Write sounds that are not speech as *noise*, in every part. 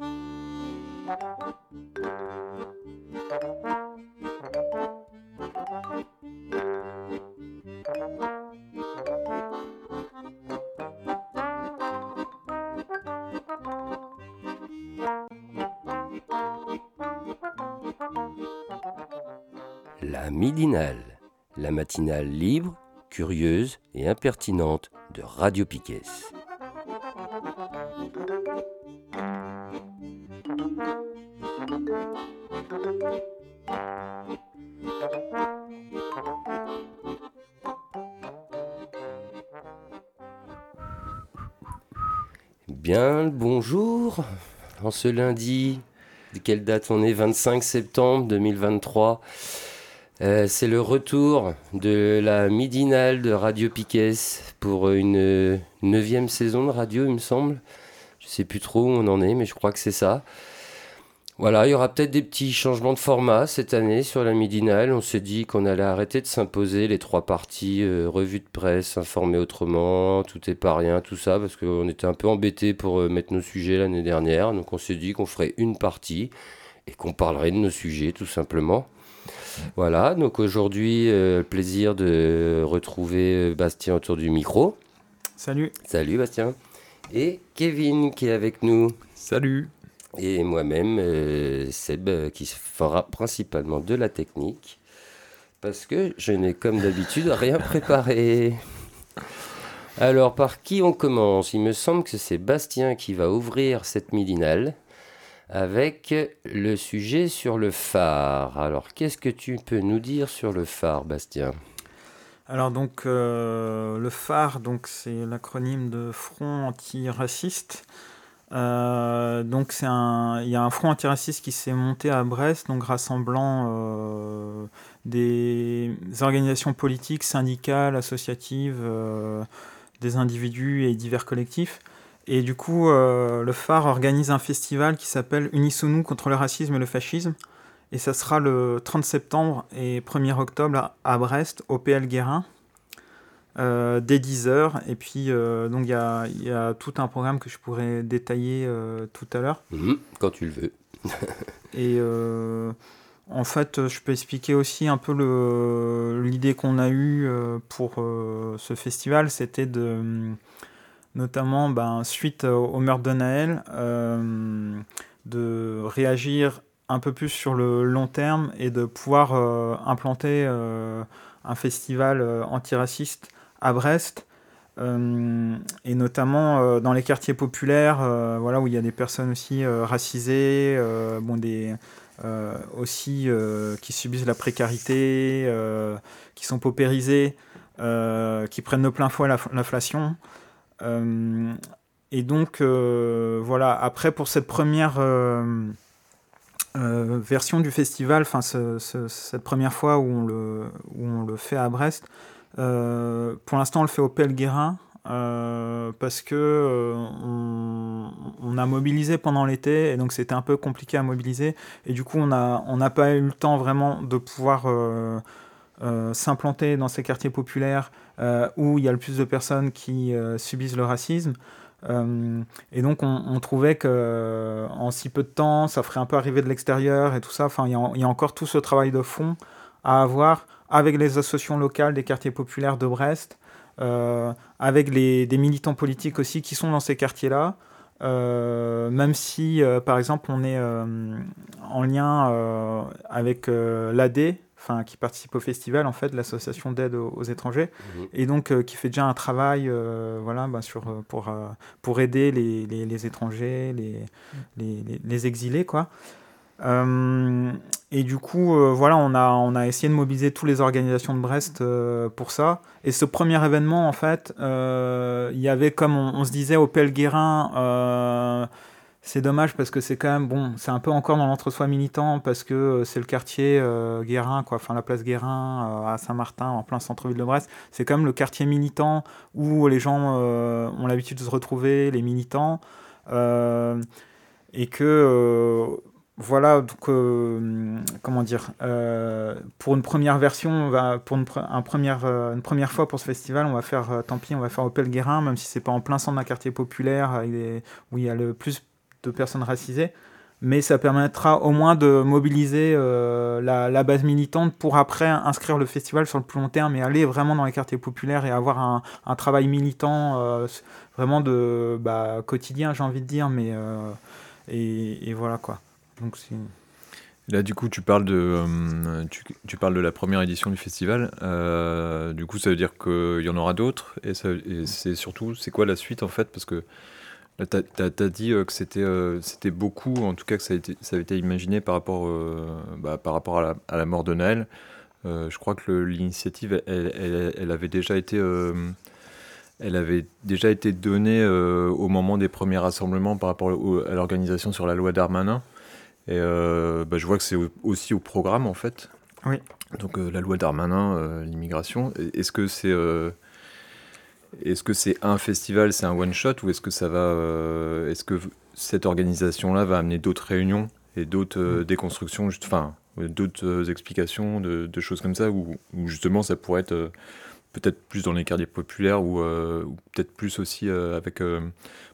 La midinale, la matinale libre, curieuse et impertinente de Radio Piquet. Bonjour en ce lundi. De quelle date on est 25 septembre 2023. Euh, c'est le retour de la midinale de Radio Piquet pour une neuvième saison de radio, il me semble. Je sais plus trop où on en est, mais je crois que c'est ça. Voilà, il y aura peut-être des petits changements de format cette année sur la midinale. On s'est dit qu'on allait arrêter de s'imposer les trois parties, euh, revue de presse, informer autrement, tout est pas rien, tout ça, parce qu'on était un peu embêtés pour euh, mettre nos sujets l'année dernière. Donc on s'est dit qu'on ferait une partie et qu'on parlerait de nos sujets tout simplement. Voilà, donc aujourd'hui, euh, plaisir de retrouver Bastien autour du micro. Salut. Salut Bastien. Et Kevin qui est avec nous. Salut et moi-même, euh, Seb, euh, qui fera principalement de la technique, parce que je n'ai comme d'habitude rien préparé. Alors, par qui on commence? Il me semble que c'est Bastien qui va ouvrir cette midinale avec le sujet sur le phare. Alors, qu'est-ce que tu peux nous dire sur le phare, Bastien? Alors donc euh, le phare, donc c'est l'acronyme de Front antiraciste. Euh, donc il y a un front antiraciste qui s'est monté à Brest, donc rassemblant euh, des organisations politiques, syndicales, associatives, euh, des individus et divers collectifs. Et du coup, le phare organise un festival qui s'appelle Unissons-nous contre le racisme et le fascisme. Et ça sera le 30 septembre et 1er octobre à Brest, au PL Guérin. Euh, dès 10h. Et puis, euh, donc, il y a, y a, tout un programme que je pourrais détailler euh, tout à l'heure. Mhm, quand tu le veux. *laughs* et en fait, je peux expliquer aussi un peu l'idée qu'on a eue pour ce festival. C'était de, notamment, ben, suite au meurtre de Naël, de réagir un peu plus sur le long terme et de pouvoir implanter un festival antiraciste à Brest. Euh, et notamment euh, dans les quartiers populaires, euh, voilà, où il y a des personnes aussi racisées, bon, des, aussi qui subissent la précarité, qui sont paupérisées, qui prennent de plein fouet l'inflation. et donc, voilà, après, pour cette première version du festival, enfin, cette première fois où on, le, où on le fait à Brest, euh, pour l'instant, on le fait au Pelguerin. Euh, parce que euh, on, a mobilisé pendant l'été et donc c'était un peu compliqué à mobiliser. Et du coup on n'a on pas eu le temps vraiment de pouvoir s'implanter dans ces quartiers populaires où il y a le plus de personnes qui subissent le racisme. Et donc on, trouvait que en si peu de temps ça ferait un peu arriver de l'extérieur et tout ça. Enfin il y, a encore tout ce travail de fond à avoir avec les associations locales des quartiers populaires de Brest, euh, avec les, des militants politiques aussi qui sont dans ces quartiers-là. Euh, même si, euh, par exemple, on est en lien avec l'AD, enfin, qui participe au festival, en fait, l'association d'aide aux, étrangers, mmh. et donc qui fait déjà un travail voilà, bah, sur, pour, pour aider les, les, les étrangers, les, les, les, exilés, quoi. Euh, et du coup, euh, voilà, on a, on a essayé de mobiliser toutes les organisations de Brest euh, pour ça. Et ce premier événement, en fait, il y avait, comme on, se disait, au Pelguerin, c'est dommage parce que c'est quand même, bon, c'est un peu encore dans l'entre-soi militant parce que c'est le quartier Guérin, quoi, enfin la place Guérin à Saint-Martin, en plein centre-ville de Brest. C'est quand même le quartier militant où les gens ont l'habitude de se retrouver, les militants. et que voilà, donc, euh, comment dire, euh, pour une première version, pour une, un première, euh, une première fois pour ce festival, on va faire, tant pis, on va faire Opel Guérin, même si c'est pas en plein centre d'un quartier populaire, où il y a le plus de personnes racisées mais ça permettra au moins de mobiliser la, base militante pour après inscrire le festival sur le plus long terme et aller vraiment dans les quartiers populaires et avoir un, travail militant vraiment de bah, quotidien, j'ai envie de dire, et, voilà quoi. Là, du coup, tu parles de, tu, parles de la première édition du festival. du coup, ça veut dire qu'il y en aura d'autres? Et, c'est surtout, c'est quoi la suite en fait? Parce que tu as, dit euh, que c'était euh, c'était beaucoup, en tout cas que ça a été, imaginé par rapport, euh, bah, par rapport à, la, mort de Naël. je crois que l'initiative, elle, avait déjà été, elle avait déjà été donnée au moment des premiers rassemblements par rapport à l'organisation sur la loi Darmanin. Et bah, je vois que c'est aussi au programme en fait. Oui. Donc la loi Darmanin, l'immigration. Est-ce que c'est est-ce que c'est un festival, c'est un one shot, ou est-ce que ça va, euh, est-ce que cette organisation-là va amener d'autres réunions et d'autres euh, déconstructions, enfin d'autres euh, explications de, choses comme ça, ou justement ça pourrait être peut-être plus dans les quartiers populaires ou, peut-être plus aussi avec,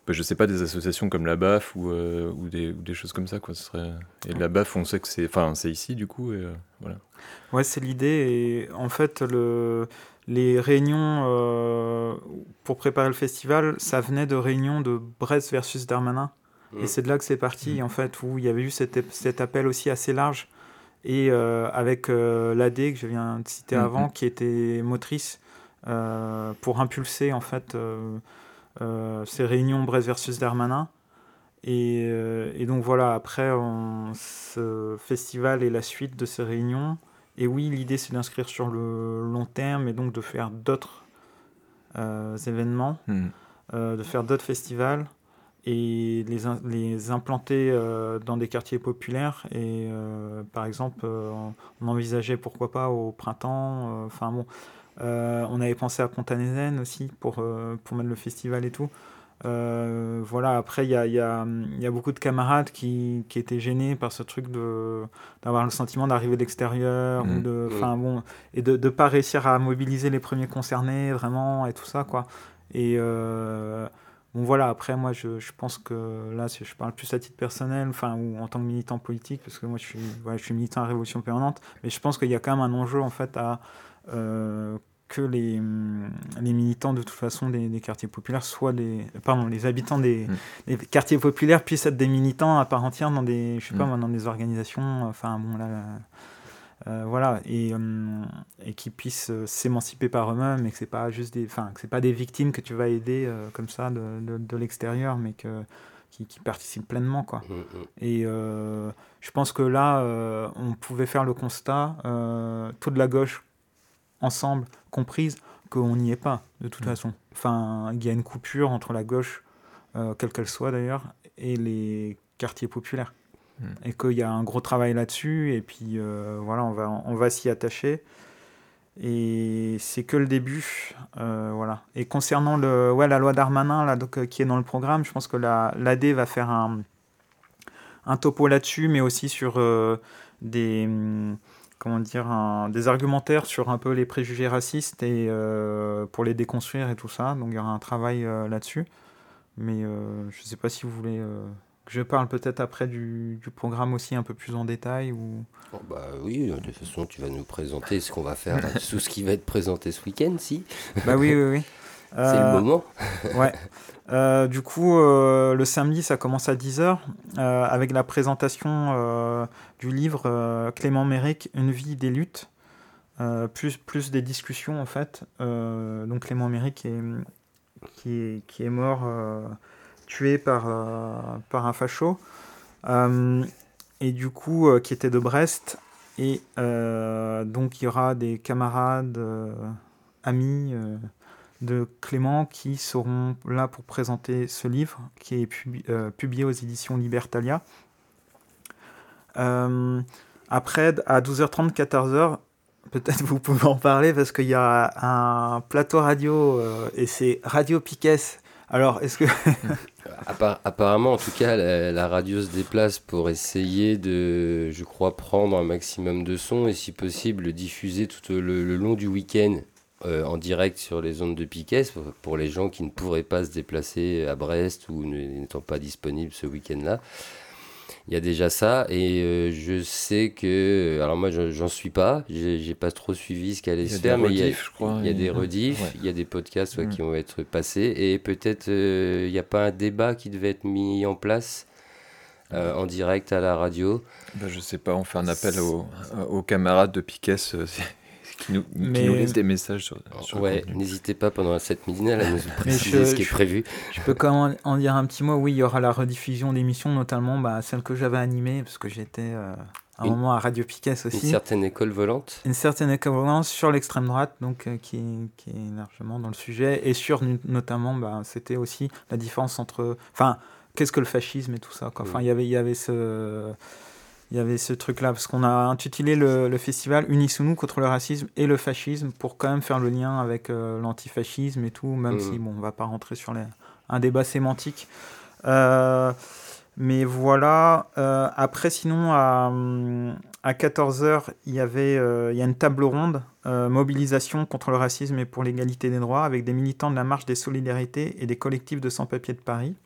je sais pas, des associations comme la BAF ou, ou, des, choses comme ça. Quoi. Ce serait... Et la BAF, on sait que c'est, enfin, c'est ici du coup. Et, voilà. Ouais, c'est l'idée. Et en fait, le les réunions euh, pour préparer le festival, ça venait de réunions de Brest versus Darmanin. Et mm. c'est de là que c'est parti, mm. en fait, où il y avait eu cet, cet appel aussi assez large. Et euh, avec euh, l'AD que je viens de citer mm, avant, qui était motrice pour impulser, en fait, ces réunions Brest versus Darmanin. Et, et donc voilà, après, ce festival et la suite de ces réunions, et oui, l'idée c'est d'inscrire sur le long terme et donc de faire d'autres euh, événements, hmm. euh, de faire d'autres festivals et les, les implanter euh, dans des quartiers populaires. Et par exemple, on envisageait pourquoi pas au printemps, enfin bon, on avait pensé à Pontanézen aussi pour, pour mettre le festival et tout. Euh, voilà, après, il y a, y, a, y a, beaucoup de camarades qui, qui, étaient gênés par ce truc d'avoir le sentiment d'arriver de l'extérieur, mmh. de, mmh. bon, et de ne pas réussir à mobiliser les premiers concernés, vraiment, et tout ça, quoi. Et euh, bon, voilà, après, moi, je, je, pense que là, je parle plus à titre personnel, enfin, ou en tant que militant politique, parce que moi, je suis, je suis militant à Révolution Permanente, mais je pense qu'il y a quand même un enjeu, en fait, à. Euh, que les, les militants de toute façon des, quartiers populaires soient des pardon les habitants des, mm. quartiers populaires puissent être des militants à part entière dans des je sais pas mm. dans des organisations enfin bon là euh, voilà et, hum, et qui puissent euh, s'émanciper par eux-mêmes et que c'est pas juste des enfin que c'est pas des victimes que tu vas aider euh, comme ça de, de, l'extérieur mais que qui, qui, participent pleinement quoi mm, et je pense que là on pouvait faire le constat toute la gauche ensemble, comprise, qu'on n'y est pas, de toute mm. façon. Enfin, il y a une coupure entre la gauche, euh, quelle qu'elle soit d'ailleurs, et les quartiers populaires. Mm. Et qu'il y a un gros travail là-dessus, et puis euh, voilà, on va, on va s'y attacher. Et c'est que le début. Euh, voilà. Et concernant le, ouais, la loi Darmanin, là, donc, qui est dans le programme, je pense que l'AD va faire un, un topo là-dessus, mais aussi sur des comment dire, des argumentaires sur un peu les préjugés racistes et euh, pour les déconstruire et tout ça. Donc il y aura un travail euh, là-dessus. Mais euh, je ne sais pas si vous voulez que je parle peut-être après du, programme aussi un peu plus en détail ou. Oh, bah oui, de toute façon tu vas nous présenter ce qu'on va faire, tout *laughs* ce qui va être présenté ce week-end, si. Bah oui, oui, oui. C'est le moment. *laughs* ouais. Euh, du coup, euh, le samedi, ça commence à 10h euh, avec la présentation du livre Clément Méric, Une vie des luttes, plus, plus des discussions en fait. donc Clément Méric est, qui, est, qui est mort tué par, par un facho et du coup qui était de Brest. Et donc il y aura des camarades, amis de Clément qui seront là pour présenter ce livre qui est euh, publié aux éditions Libertalia. Euh, après, à 12h30, 14h, peut-être vous pouvez en parler parce qu'il y a un plateau radio euh, et c'est Radio Piquet. Alors, est-ce que. *laughs* Apparemment, en tout cas, la, radio se déplace pour essayer de, je crois, prendre un maximum de sons et si possible le diffuser tout le long du week-end en direct sur les ondes de Piquet pour les gens qui ne pourraient pas se déplacer à Brest ou n'étant pas disponibles ce week-end-là. Il y a déjà ça et euh, je sais que alors moi j'en suis pas. J'ai pas trop suivi ce qu'allait se faire mais il y a, il y a des rediffs il y a des podcasts mm. qui vont être passés. Et peut-être euh, il n'y a pas un débat qui devait être mis en place euh, en direct à la radio? Ben, je sais pas on fait un appel aux, aux camarades de Piquet qui nous, laisse des messages sur, sur Ouais, n'hésitez pas pendant cette midinale à nous préciser ce qui est prévu. Je peux quand même en dire un petit mot. Oui, il y aura la rediffusion d'émissions, notamment bah, celle que j'avais animée, parce que j'étais euh, à un moment à Radio Piquet aussi. Une certaine école volante. Une certaine école volante sur l'extrême droite, donc euh, qui, qui, est largement dans le sujet. Et sur notamment, bah, c'était aussi la différence entre. Enfin, qu'est-ce que le fascisme et tout ça. Enfin, il y avait, il y avait ce il y avait ce truc-là, parce qu'on a intitulé le, festival Unissons-nous contre le racisme et le fascisme pour quand même faire le lien avec euh, l'antifascisme et tout, même si, mmh. bon, on va pas rentrer sur les, un débat sémantique. Euh, mais voilà, euh, après, sinon, à, à 14h, il y avait il y a une table ronde, mobilisation contre le racisme et pour l'égalité des droits, avec des militants de la Marche des Solidarités et des collectifs de sans-papiers de Paris.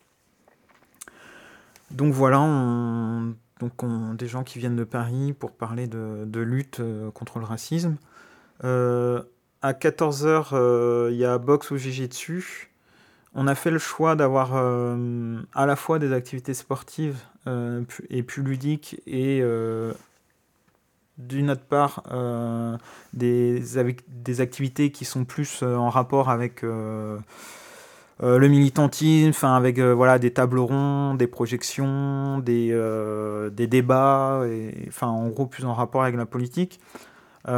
Donc voilà, on donc des gens qui viennent de Paris pour parler de, lutte euh, contre le racisme. Euh, à 14h, euh, il y a Box ou dessus. On a fait le choix d'avoir à la fois des activités sportives et plus ludiques et d'une autre part des activités qui sont plus en rapport avec euh, le militantisme, enfin avec euh, voilà des tables rondes, des projections, des, euh, des débats, et, enfin en gros plus en rapport avec la politique. à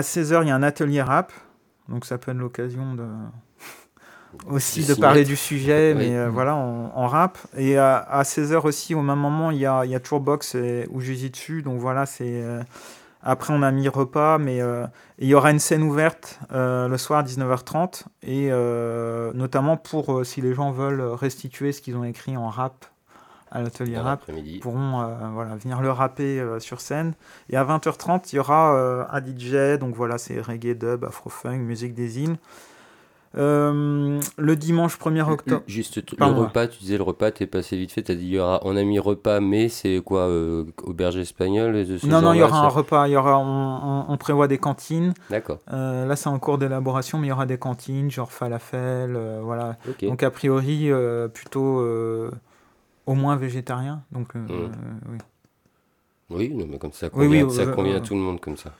16h, il y a un atelier rap, donc ça peut être l'occasion de *laughs* aussi de parler du sujet, mais voilà, en, rap. Et à, 16h aussi, au même moment, il y a, y a toujours Box où j'hésite dessus, donc voilà, c'est après, on a mis repas, mais euh, il y aura une scène ouverte euh, le soir à 19h30, et euh, notamment pour, si les gens veulent restituer ce qu'ils ont écrit en rap à l'atelier rap, ils pourront voilà, venir le rapper sur scène. Et à 20h30, il y aura un DJ, donc voilà, c'est reggae, dub, afro-funk, musique des îles. Euh, le dimanche 1er octobre. Juste le repas, tu disais le repas, t'es passé vite fait, t'as dit il y aura, on a mis repas, mais c'est quoi, euh, auberge espagnole Non, non, il y aura un repas, il y aura, on, prévoit des cantines. D'accord. Euh, là, c'est en cours d'élaboration, mais il y aura des cantines, genre falafel, voilà. Donc, a priori, plutôt au moins végétarien. Donc, mmh. oui. Oui, non, mais comme ça, convient, ça convient à tout le monde comme ça.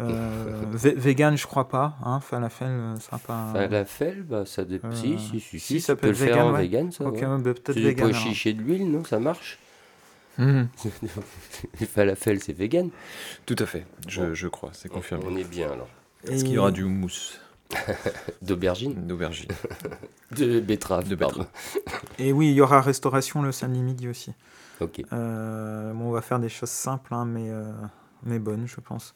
Euh, vegan, je crois pas. Hein, falafel, euh, ça pas. Falafel, bah, ça dépend. Euh, si, si, si, si, ça peut le faire en vegan, ça. Ok, ouais. peut-être vegan. Tu peux chicher de l'huile, non Ça marche mmh. *laughs* falafel, c'est vegan Tout à fait, je, je crois, c'est confirmé. On est bien alors. Est-ce qu'il y aura du mousse *laughs* D'aubergine D'aubergine. *laughs* de betterave, de betterave. Et oui, il y aura restauration le samedi midi aussi. Ok. bon, on va faire des choses simples, hein, mais, mais bonnes, je pense.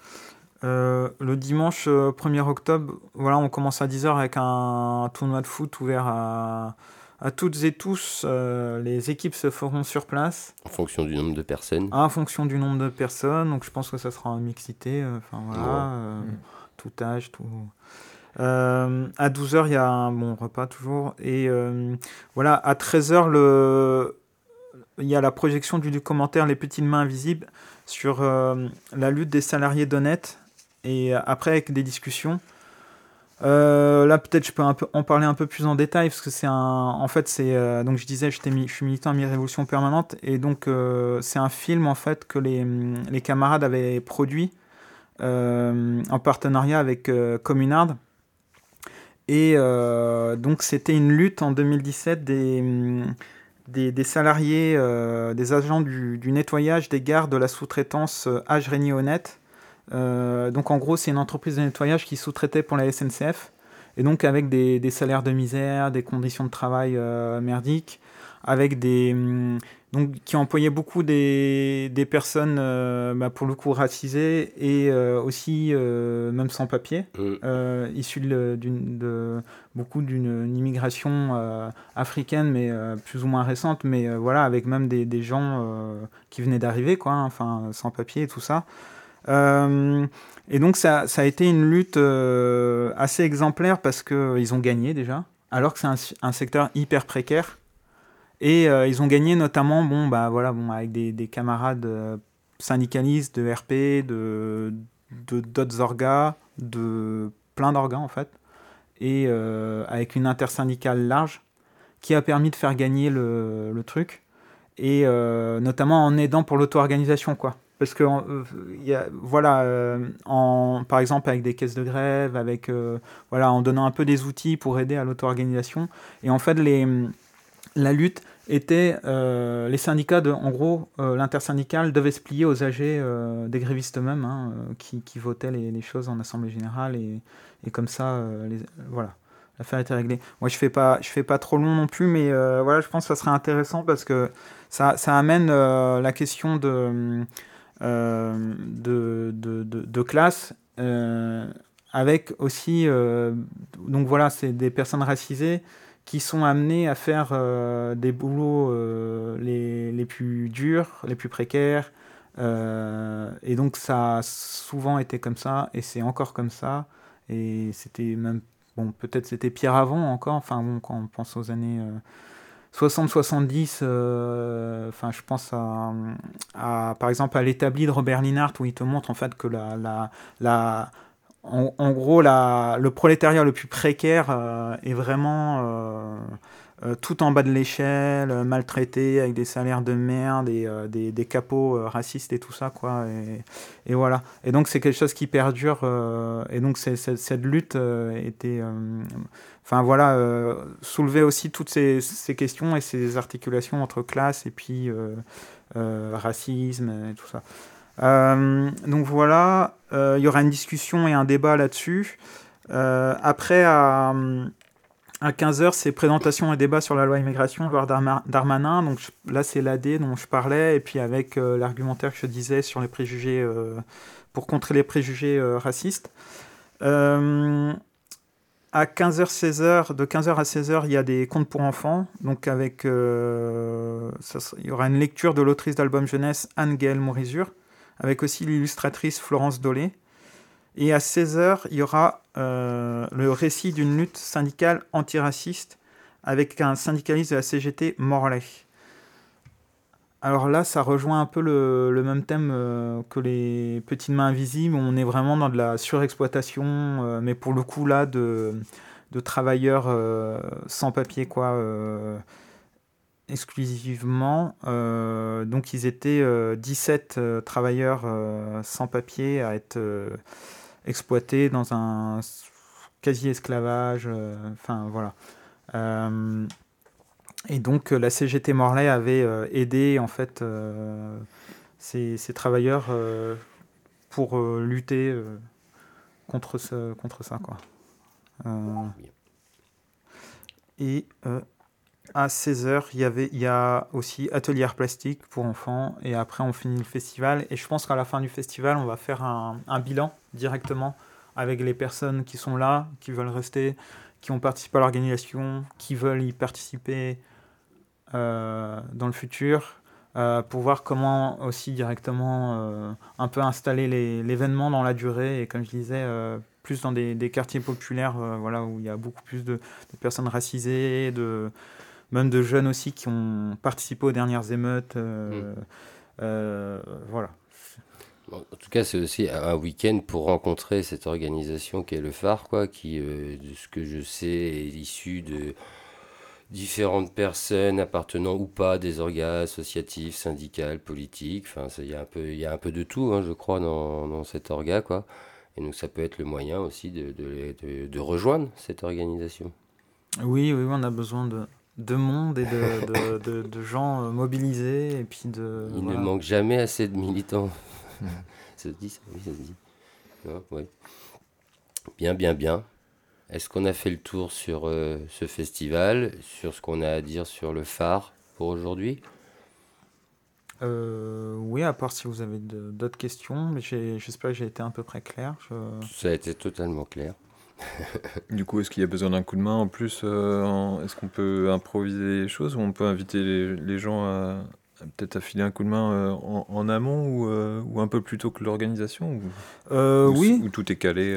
Euh, le dimanche 1er euh, octobre, voilà, on commence à 10h avec un, tournoi de foot ouvert à, à toutes et tous. Euh, les équipes se feront sur place. En fonction du nombre de personnes. En fonction du nombre de personnes. Donc je pense que ça sera en mixité. Enfin voilà, tout âge, tout. à 12h, il y a un bon repas toujours. Et voilà, à 13h, le... il y a la projection du documentaire Les petites mains invisibles sur la lutte des salariés d'Honnête et après, avec des discussions. Euh, là, peut-être je peux en parler un peu plus en détail parce que c'est un. En fait, c'est euh, donc je disais, je suis militant à mi-révolution permanente et donc euh, c'est un film en fait que les, les camarades avaient produit en partenariat avec Communard. Et donc c'était une lutte en 2017 des, des, salariés, des agents du, nettoyage des gares de la sous-traitance. Régnier Honnête euh, donc en gros, c'est une entreprise de nettoyage qui sous-traitait pour la SNCF, et donc avec des, des salaires de misère, des conditions de travail euh, merdiques, avec des hum, donc qui employait beaucoup des, des personnes euh, bah, pour le coup racisées et aussi même sans papier, mmh. issues de, de, beaucoup d'une immigration africaine mais plus ou moins récente, mais voilà avec même des, des gens qui venaient d'arriver quoi, hein, enfin sans papier et tout ça. Et donc ça, a été une lutte assez exemplaire parce qu'ils ont gagné déjà, alors que c'est un, secteur hyper précaire. Et ils ont gagné notamment bon, bah, voilà, bon, avec des, des camarades syndicalistes de RP, de d'autres orgas, de plein d'organes en fait, et avec une intersyndicale large qui a permis de faire gagner le, truc, et euh, notamment en aidant pour l'auto-organisation, quoi. Parce que, euh, y a, voilà, euh, en, par exemple avec des caisses de grève, avec, voilà, en donnant un peu des outils pour aider à l'auto-organisation. Et en fait, les, la lutte était, les syndicats, de, en gros, l'intersyndicale devait se plier aux AG des grévistes eux-mêmes, hein, qui, qui, votaient les, les, choses en assemblée générale, et, et comme ça, les, voilà l'affaire était réglée. Moi, je fais pas, je fais pas trop long non plus, mais euh, voilà, je pense que ça serait intéressant parce que ça, ça amène euh, la question de, euh, de, de, classe avec aussi, donc voilà, c'est des personnes racisées qui sont amenées à faire des boulots les, les, plus durs, les plus précaires. et donc ça a souvent été comme ça, et c'est encore comme ça. Et c'était même Bon, peut-être c'était pire avant encore, enfin bon, quand on pense aux années 60-70, euh, enfin je pense à, par exemple à l'établi de Robert Linhart où il te montre en fait que la, la, en, gros le prolétariat le plus précaire euh, est vraiment euh, tout en bas de l'échelle, maltraité, avec des salaires de merde des, capots racistes et tout ça, quoi. Et, voilà. Et donc, c'est quelque chose qui perdure. et donc, cette lutte était. Enfin, voilà, soulevait aussi toutes ces, questions et ces articulations entre classe et puis racisme et tout ça. donc voilà, il y aura une discussion et un débat là-dessus. après, à à 15h, c'est présentation et débat sur la loi immigration, loi Darmanin. Donc là, c'est l'AD dont je parlais, et puis avec euh, l'argumentaire que je disais sur les préjugés, euh, pour contrer les préjugés euh, racistes. À 15h, 16h, de 15h à 16h, il y a des contes pour enfants. Donc avec, ça, il y aura une lecture de l'autrice d'album jeunesse Anne-Gaëlle Morizur, avec aussi l'illustratrice Florence Dolé. Et à 16h, il y aura euh, le récit d'une lutte syndicale antiraciste avec un syndicaliste de la CGT, Morlaix. Alors là, ça rejoint un peu le, même thème euh, que les petites mains invisibles. On est vraiment dans de la surexploitation, euh, mais pour le coup là, de, travailleurs sans papier, quoi, exclusivement. donc ils étaient 17 travailleurs sans papier à être exploité dans un quasi-esclavage. Euh, enfin, voilà. Euh, et donc, la CGT Morlaix avait euh, aidé, en fait, ces, ces, travailleurs pour lutter contre, ce, contre ça, quoi. et à 16h, il y il y a aussi atelier plastique pour enfants et après on finit le festival et je pense qu'à la fin du festival, on va faire un, bilan directement avec les personnes qui sont là, qui veulent rester, qui ont participé à l'organisation, qui veulent y participer euh, dans le futur, euh, pour voir comment aussi directement euh, un peu installer l'événement dans la durée et comme je disais, plus dans des, des quartiers populaires voilà, où il y a beaucoup plus de, de personnes racisées, de, même de jeunes aussi qui ont participé aux dernières émeutes. Euh, mm. euh, voilà. En tout cas, c'est aussi un week-end pour rencontrer cette organisation qui est le phare, quoi, qui, euh, de ce que je sais, est issue de différentes personnes appartenant ou pas des organes associatifs, syndicales, politiques. Enfin, il y a un peu, y a un peu de tout, hein, je crois, dans, dans cet orga, quoi. Et donc, ça peut être le moyen aussi de, de, de rejoindre cette organisation. Oui, oui, on a besoin de, de monde et de, de, de, gens euh, mobilisés. Et puis de, Il ne manque jamais assez de militants. *laughs* ça se dit ça Oui, ça se dit. ouais. Bien, bien, bien. Est-ce qu'on a fait le tour sur euh, ce festival, sur ce qu'on a à dire sur le phare pour aujourd'hui? Euh, Oui, à part si vous avez d'autres questions, mais j'espère que j'ai été à peu près clair. Ça a été totalement clair *laughs* du coup, est-ce qu'il y a besoin d'un coup de main en plus euh, Est-ce qu'on peut improviser les choses ou on peut inviter les, gens peut-être à filer un coup de main en, amont ou, ou, un peu plus tôt que l'organisation Oui. Où tout est calé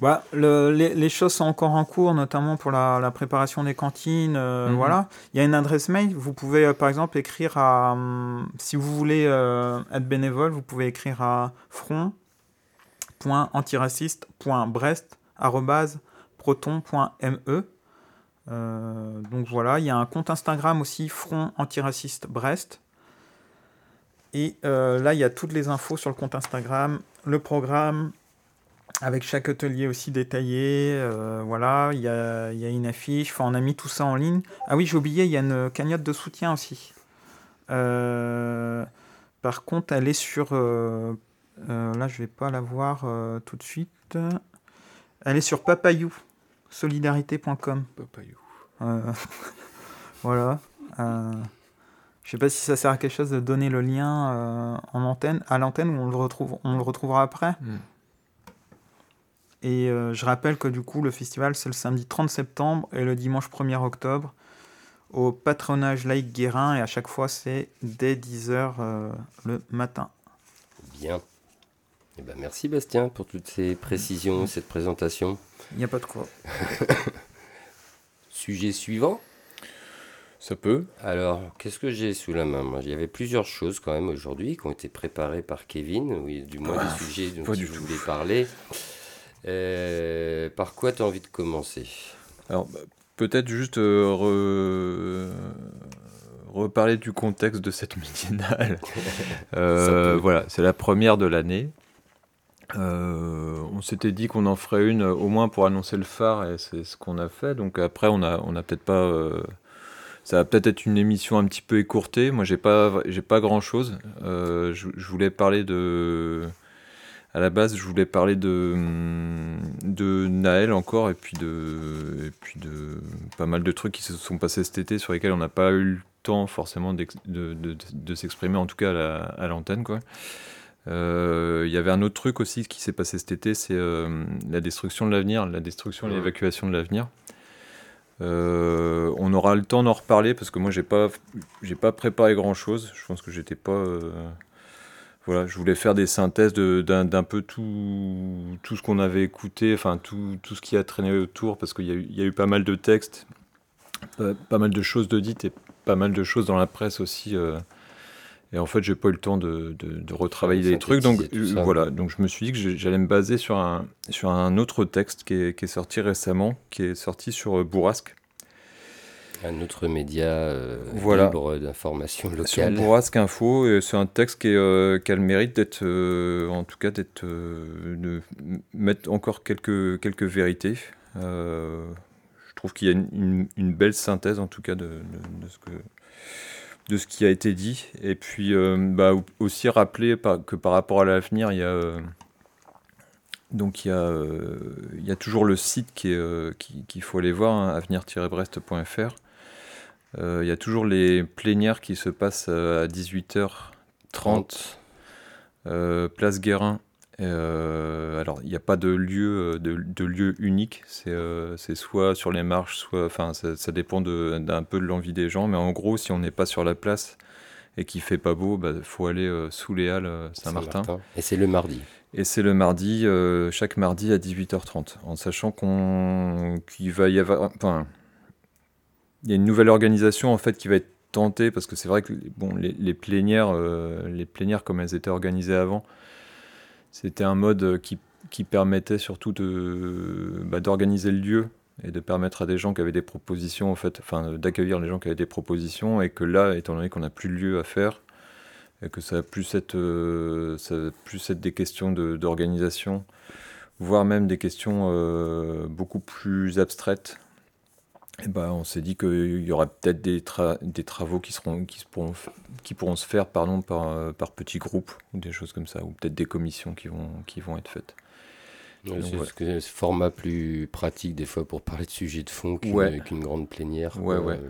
bah, les, choses sont encore en cours, notamment pour la, préparation des cantines. Mhm. Voilà. Il y a une adresse mail. Vous pouvez, par exemple, écrire à. Hum, si vous voulez être bénévole, vous pouvez écrire à front.antiraciste.brest.proton.me. Euh, donc voilà, il y a un compte Instagram aussi, Front Antiraciste Brest. Et euh, là, il y a toutes les infos sur le compte Instagram, le programme, avec chaque atelier aussi détaillé. Euh, voilà, il y a, y a, une affiche. Enfin, on a mis tout ça en ligne. Ah oui, j'ai oublié, il y a une cagnotte de soutien aussi. par contre, elle est sur. là, je vais pas la voir tout de suite. Elle est sur Papayou solidarité.com. Euh, *laughs* voilà. Euh, je sais pas si ça sert à quelque chose de donner le lien euh, en antenne, à l'antenne où on le, retrouve, on le retrouvera après. Hmm. Et euh, je rappelle que du coup, le festival, c'est le samedi 30 septembre et le dimanche 1er octobre au patronage laïque Guérin. Et à chaque fois, c'est dès 10h le matin. Bien. Eh ben, merci Bastien pour toutes ces précisions, cette présentation. Il n'y a pas de quoi. *laughs* Sujet suivant Ça peut. Alors, qu'est-ce que j'ai sous la main? Il y avait plusieurs choses quand même aujourd'hui qui ont été préparées par Kevin, oui, du moins des ah, sujets dont tu voulais parler. Euh, par quoi tu as envie de commencer? Alors, bah, peut-être juste euh, reparler du contexte de cette midinale. *laughs* Euh, voilà, c'est la première de l'année. Euh, on s'était dit qu'on en ferait une au moins pour annoncer le phare et c'est ce qu'on a fait. Donc après, on a, on a peut-être pas. Ça va peut-être être une émission un petit peu écourtée. Moi, j'ai pas, j'ai pas grand chose. Euh, je, voulais parler de. À la base, je voulais parler de, de Naël encore et puis de, et puis de pas mal de trucs qui se sont passés cet été sur lesquels on n'a pas eu le temps forcément de, de, de s'exprimer, en tout cas à l'antenne. quoi. Euh, il y avait un autre truc aussi qui s'est passé cet été, c'est euh, la destruction de l'avenir, la destruction et l'évacuation de l'avenir. Euh, on aura le temps d'en reparler parce que moi j'ai pas j'ai pas préparé grand chose. Je pense que j'étais pas voilà, je voulais faire des synthèses d'un peu tout, tout ce qu'on avait écouté, enfin tout, tout, ce qui a traîné autour parce qu'il y, y, a eu pas mal de textes, pas, mal de choses de dites et pas mal de choses dans la presse aussi. Et en fait, j'ai pas eu le temps de, de, retravailler des trucs. Donc euh, voilà, donc je me suis dit que j'allais me baser sur un, sur un autre texte qui est, qui est sorti récemment, qui est sorti sur euh, Bourrasque. Un autre média euh, libre d'information locale. Sur Bourrasque Info, c'est un texte qui, est, qui, a le mérite d'être, en tout cas, d'être, de mettre encore quelques, quelques vérités. je trouve qu'il y a une, une, belle synthèse, en tout cas, de, de ce que de ce qui a été dit. Et puis euh, bah, aussi rappeler que par rapport à l'avenir, il y a, euh, donc il y, a, euh, il y a toujours le site qu'il qui, faut aller voir, hein, avenir-brest.fr. il y a toujours les plénières qui se passent à 18h30, place Guérin euh, alors, il n'y a pas de lieu, euh, de, lieu unique. Euh, c'est soit sur les marches, soit. Enfin, ça, dépend d'un peu de l'envie des gens. Mais en gros, si on n'est pas sur la place et qu'il fait pas beau, il bah, faut aller sous les Halles Saint-Martin. et c'est le mardi. Et c'est le mardi, chaque mardi à 18h30. En sachant qu'il va y avoir. Enfin, il y a une nouvelle organisation en fait qui va être tentée parce que c'est vrai que bon, les, plénières, les plénières comme elles étaient organisées avant, c'était un mode qui, qui permettait surtout de, bah, d'organiser le lieu et de permettre à des gens qui avaient des propositions, en fait, enfin, d'accueillir les gens qui avaient des propositions, et que là, étant donné qu'on n'a plus de lieu à faire, et que ça a plus être, euh, ça plus être des questions d'organisation, voire même des questions euh, beaucoup plus abstraites, et ben, on s'est dit qu'il y aura peut-être des, des, travaux qui, seront, qui, pourront, qui pourront se faire pardon, par, euh, par petits groupes, ou des choses comme ça, ou peut-être des commissions qui vont, qui vont être faites. c'est ce format plus pratique des fois pour parler de sujets de fond qu'une grande plénière. Ouais, ouais.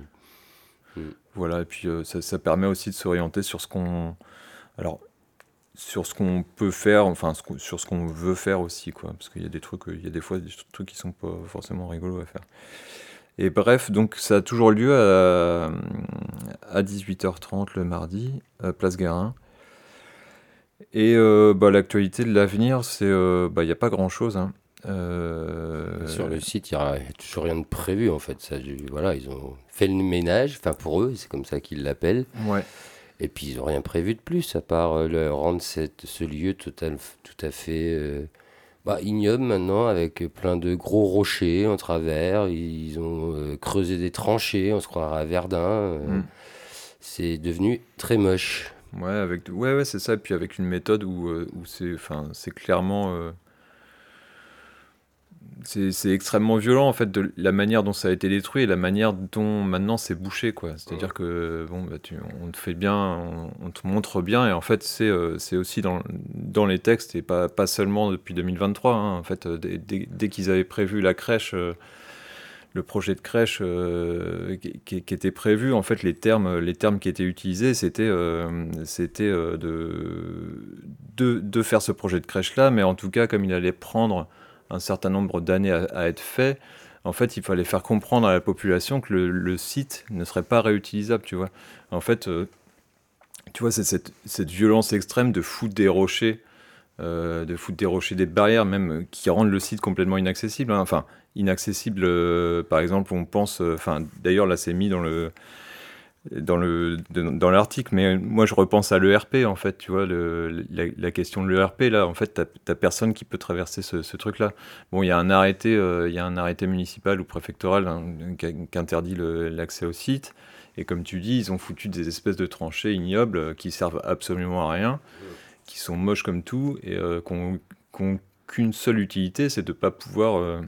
Hmm. Voilà, et puis euh, ça, ça, permet aussi de s'orienter sur ce qu'on. Alors, sur ce qu'on peut faire, enfin sur ce qu'on veut faire aussi, quoi. Parce qu'il y a des trucs, il y a des fois des trucs qui sont pas forcément rigolos à faire. Et bref, donc ça a toujours lieu à, à 18h30 le mardi, à Place Guérin. Et euh, bah, l'actualité de l'avenir, c'est euh, bah, il n'y a pas grand-chose. hein. Euh, Sur le site, il n'y a toujours rien de prévu en fait. Ça, voilà, ils ont fait le ménage, enfin pour eux, c'est comme ça qu'ils l'appellent. Ouais. Et puis ils n'ont rien prévu de plus, à part le, rendre cette, ce lieu total, tout à fait bah, ignoble maintenant, avec plein de gros rochers en travers. Ils ont euh, creusé des tranchées, on se croirait à Verdun. euh, Mm. C'est devenu très moche. Ouais, avec, ouais, ouais, c'est ça. Et puis avec une méthode où, euh, où c'est, enfin, c'est clairement, c'est, extrêmement violent en fait de la manière dont ça a été détruit et la manière dont maintenant c'est bouché quoi. C'est-à-dire que bon, bah, tu, on te fait bien, on, on te montre bien et en fait c'est, euh, aussi dans, dans les textes et pas, pas seulement depuis 2023. hein. En fait, euh, dès, dès- dès qu'ils avaient prévu la crèche. euh, le projet de crèche euh, qui, qui- qui était prévu, en fait, les termes, les termes qui étaient utilisés, c'était euh, c'était euh, de, de, de faire ce projet de crèche-là, mais en tout cas, comme il allait prendre un certain nombre d'années à, être fait, en fait, il fallait faire comprendre à la population que le, site ne serait pas réutilisable, tu vois. En fait, euh, tu vois, c'est cette, violence extrême de foutre des rochers, euh, de foutre des rochers, des barrières, même euh, qui rendent le site complètement inaccessible. hein. Enfin, inaccessible, par exemple, on pense, enfin, d'ailleurs, là, c'est mis dans le dans le dans l'article, mais moi je repense à l'ERP en fait, tu vois, la, question de l'ERP là, en fait, t'as personne qui peut traverser ce, ce truc-là. Bon, il y a un arrêté, euh, il y a un arrêté municipal ou préfectoral hein, qui, interdit l'accès au site, et comme tu dis, ils ont foutu des espèces de tranchées ignobles euh, qui servent absolument à rien, qui sont moches comme tout et euh, qui qu'une seule utilité, c'est de pas pouvoir euh,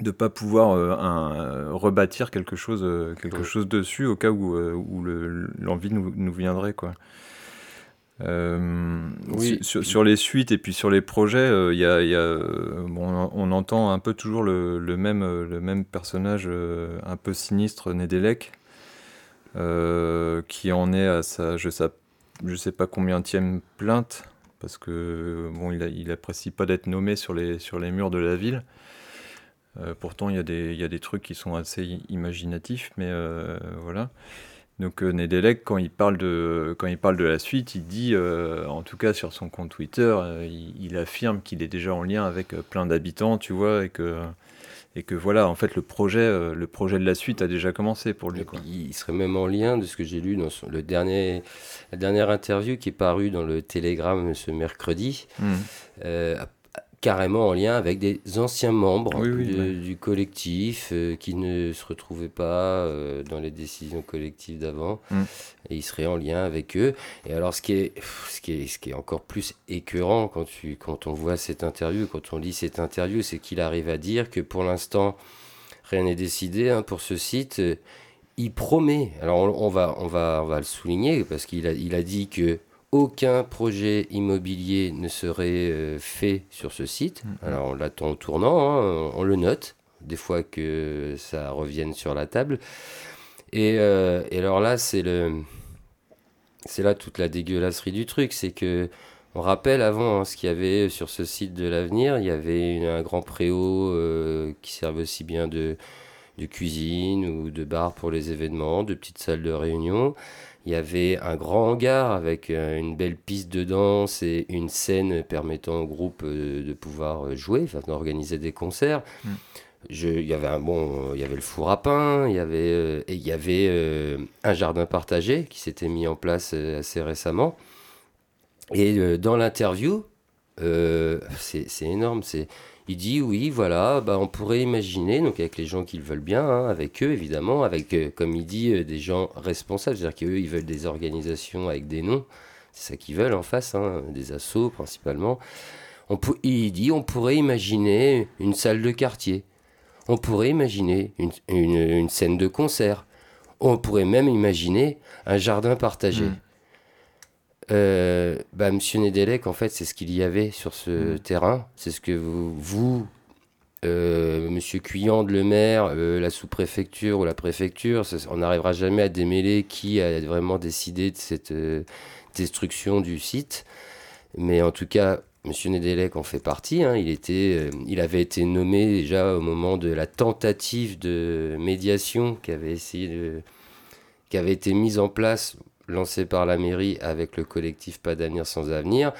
de pas pouvoir euh, un- rebâtir quelque chose euh, quelque Ouais. chose dessus au cas où, euh, où le- l'envie nous, nous viendrait quoi. Euh, Oui. sur, sur les suites et puis sur les projets, euh, il y a, il y a, euh, bon, on, entend un peu toujours le, le même, euh, le même personnage euh, un peu sinistre, Nedelec, euh, qui en est à sa, je sais, je sais pas combien plainte, parce que bon, il, a- il apprécie pas d'être nommé sur les, sur les murs de la ville. Euh, pourtant, il y, a des, il y a des trucs qui sont assez imaginatifs, mais euh, voilà. Donc euh, Nedelec, quand il parle de quand il parle de la suite, il dit, euh, en tout cas sur son compte Twitter, il, il affirme qu'il est déjà en lien avec plein d'habitants, tu vois, et que et que voilà, en fait, le projet le projet de la suite a déjà commencé pour lui. Quoi. il serait même en lien de ce que j'ai lu dans son- le dernier, la dernière interview qui est parue dans le Télégramme ce mercredi, Hmm. Carrément en lien avec des anciens membres Oui, oui, de- ouais. du collectif euh, qui ne se retrouvaient pas euh, dans les décisions collectives d'avant. Mm. Et il serait en lien avec eux. Et alors, ce qui est, ce qui est, ce qui est encore plus écœurant quand, tu, quand on voit cette interview, quand on lit cette interview, c'est qu'il arrive à dire que pour l'instant, rien n'est décidé hein, pour ce site. Euh, Il promet, alors on, on va, on, va, on va le souligner, parce qu'il a, il a dit que aucun projet immobilier ne serait euh, fait sur ce site. Mhm. Alors on l'attend au tournant, hein, on le note, des fois que ça revienne sur la table. Et, euh, et alors là, c'est le, c'est là toute la dégueulasserie du truc, c'est que on rappelle avant hein, ce qu'il y avait sur ce site de l'avenir, il y avait une- un grand préau euh, qui servait aussi bien de, de cuisine ou de bar pour les événements, de petites salles de réunion. Il y avait un grand hangar avec euh, une belle piste de danse et une scène permettant au groupe euh, de pouvoir euh, jouer, enfin d'organiser des concerts. Mm. Je, il y avait un bon, il y avait le four à pain, il y avait euh, et il y avait euh, un jardin partagé qui s'était mis en place assez récemment. Et euh, dans l'interview, c'est c'est énorme. C'est, il dit oui, voilà, bah, on pourrait imaginer, donc avec les gens qui le veulent bien, hein, avec eux évidemment, avec, euh, comme il dit, euh, des gens responsables, c'est-à-dire qu'eux, ils veulent des organisations avec des noms, c'est ça qu'ils veulent en face, hein, des assos principalement. On il dit on pourrait imaginer une salle de quartier, on pourrait imaginer une, scène de concert, on pourrait même imaginer un jardin partagé. Mm. Euh, bah, Monsieur Nedelec, en fait, c'est ce qu'il y avait sur ce Mm. terrain. C'est ce que vous, vous euh, Monsieur Cuyand, le maire, euh, la sous-préfecture ou la préfecture, ça- on n'arrivera jamais à démêler qui a vraiment décidé de cette euh, destruction du site. Mais en tout cas, Monsieur Nedelec en fait partie. Hein. il, était, il avait été nommé déjà au moment de la tentative de médiation qui avait, essayé de, qui avait été mise en place, lancée par la mairie avec le collectif Pas d'avenir sans avenir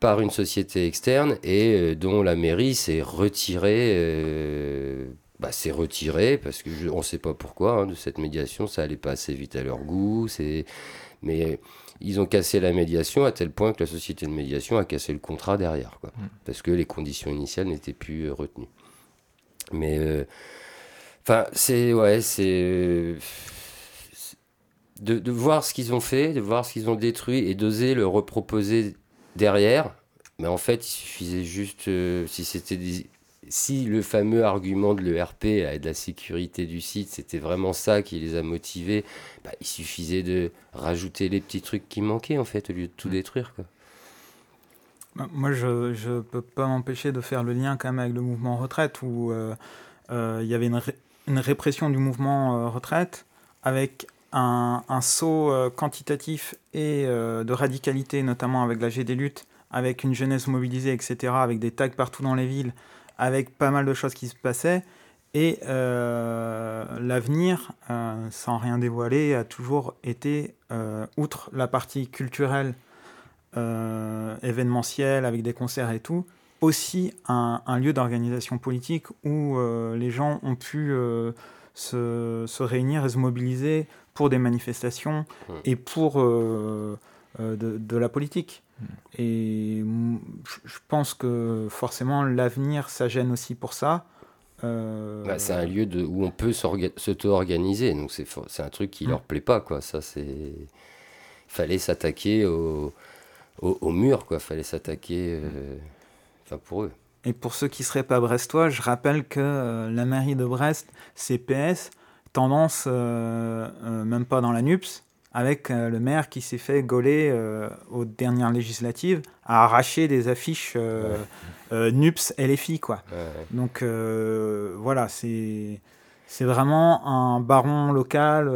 par une société externe et euh, dont la mairie s'est retirée, euh, bah, s'est retirée parce que on ne sait pas pourquoi hein, de cette médiation, ça allait pas assez vite à leur goût, c'est mais ils ont cassé la médiation à tel point que la société de médiation a cassé le contrat derrière, quoi, mm. parce que les conditions initiales n'étaient plus euh, retenues. Mais enfin, c'est ouais, c'est de, de, voir ce qu'ils ont fait, de voir ce qu'ils ont détruit et d'oser le reproposer derrière. Mais en fait, il suffisait juste, euh, si c'était si le fameux argument de l'ERP et de la sécurité du site, c'était vraiment ça qui les a motivés, bah, il suffisait de rajouter les petits trucs qui manquaient en fait, au lieu de tout mm. détruire. Quoi. Bah, moi, je ne peux pas m'empêcher de faire le lien quand même avec le mouvement retraite, où euh, euh, il y avait une, une, répression du mouvement retraite avec un, saut euh, quantitatif et euh, de radicalité, notamment avec la G des luttes, avec une jeunesse mobilisée, etc., avec des tags partout dans les villes, avec pas mal de choses qui se passaient. Et euh, l'avenir, sans rien dévoiler, a toujours été, outre la partie culturelle, événementielle, avec des concerts et tout, aussi un, lieu d'organisation politique où les gens ont pu se, réunir et se mobiliser pour des manifestations et pour euh, euh, de, de, la politique. Et je pense que forcément l'avenir, ça gêne aussi pour ça. Euh, bah, c'est un lieu de, où on peut s'auto-organiser, donc c'est un truc qui leur plaît pas, quoi. Ça, c'est. Fallait s'attaquer au, au, mur, quoi. Fallait s'attaquer. Enfin, pour eux. Et pour ceux qui seraient pas brestois, je rappelle que la mairie de Brest, CPS, tendance, euh, euh, même pas dans la NUPS, avec euh, le maire qui s'est fait gauler aux dernières législatives à arracher des affiches NUPS LFI. Quoi. Donc voilà, c'est. C'est vraiment un baron local.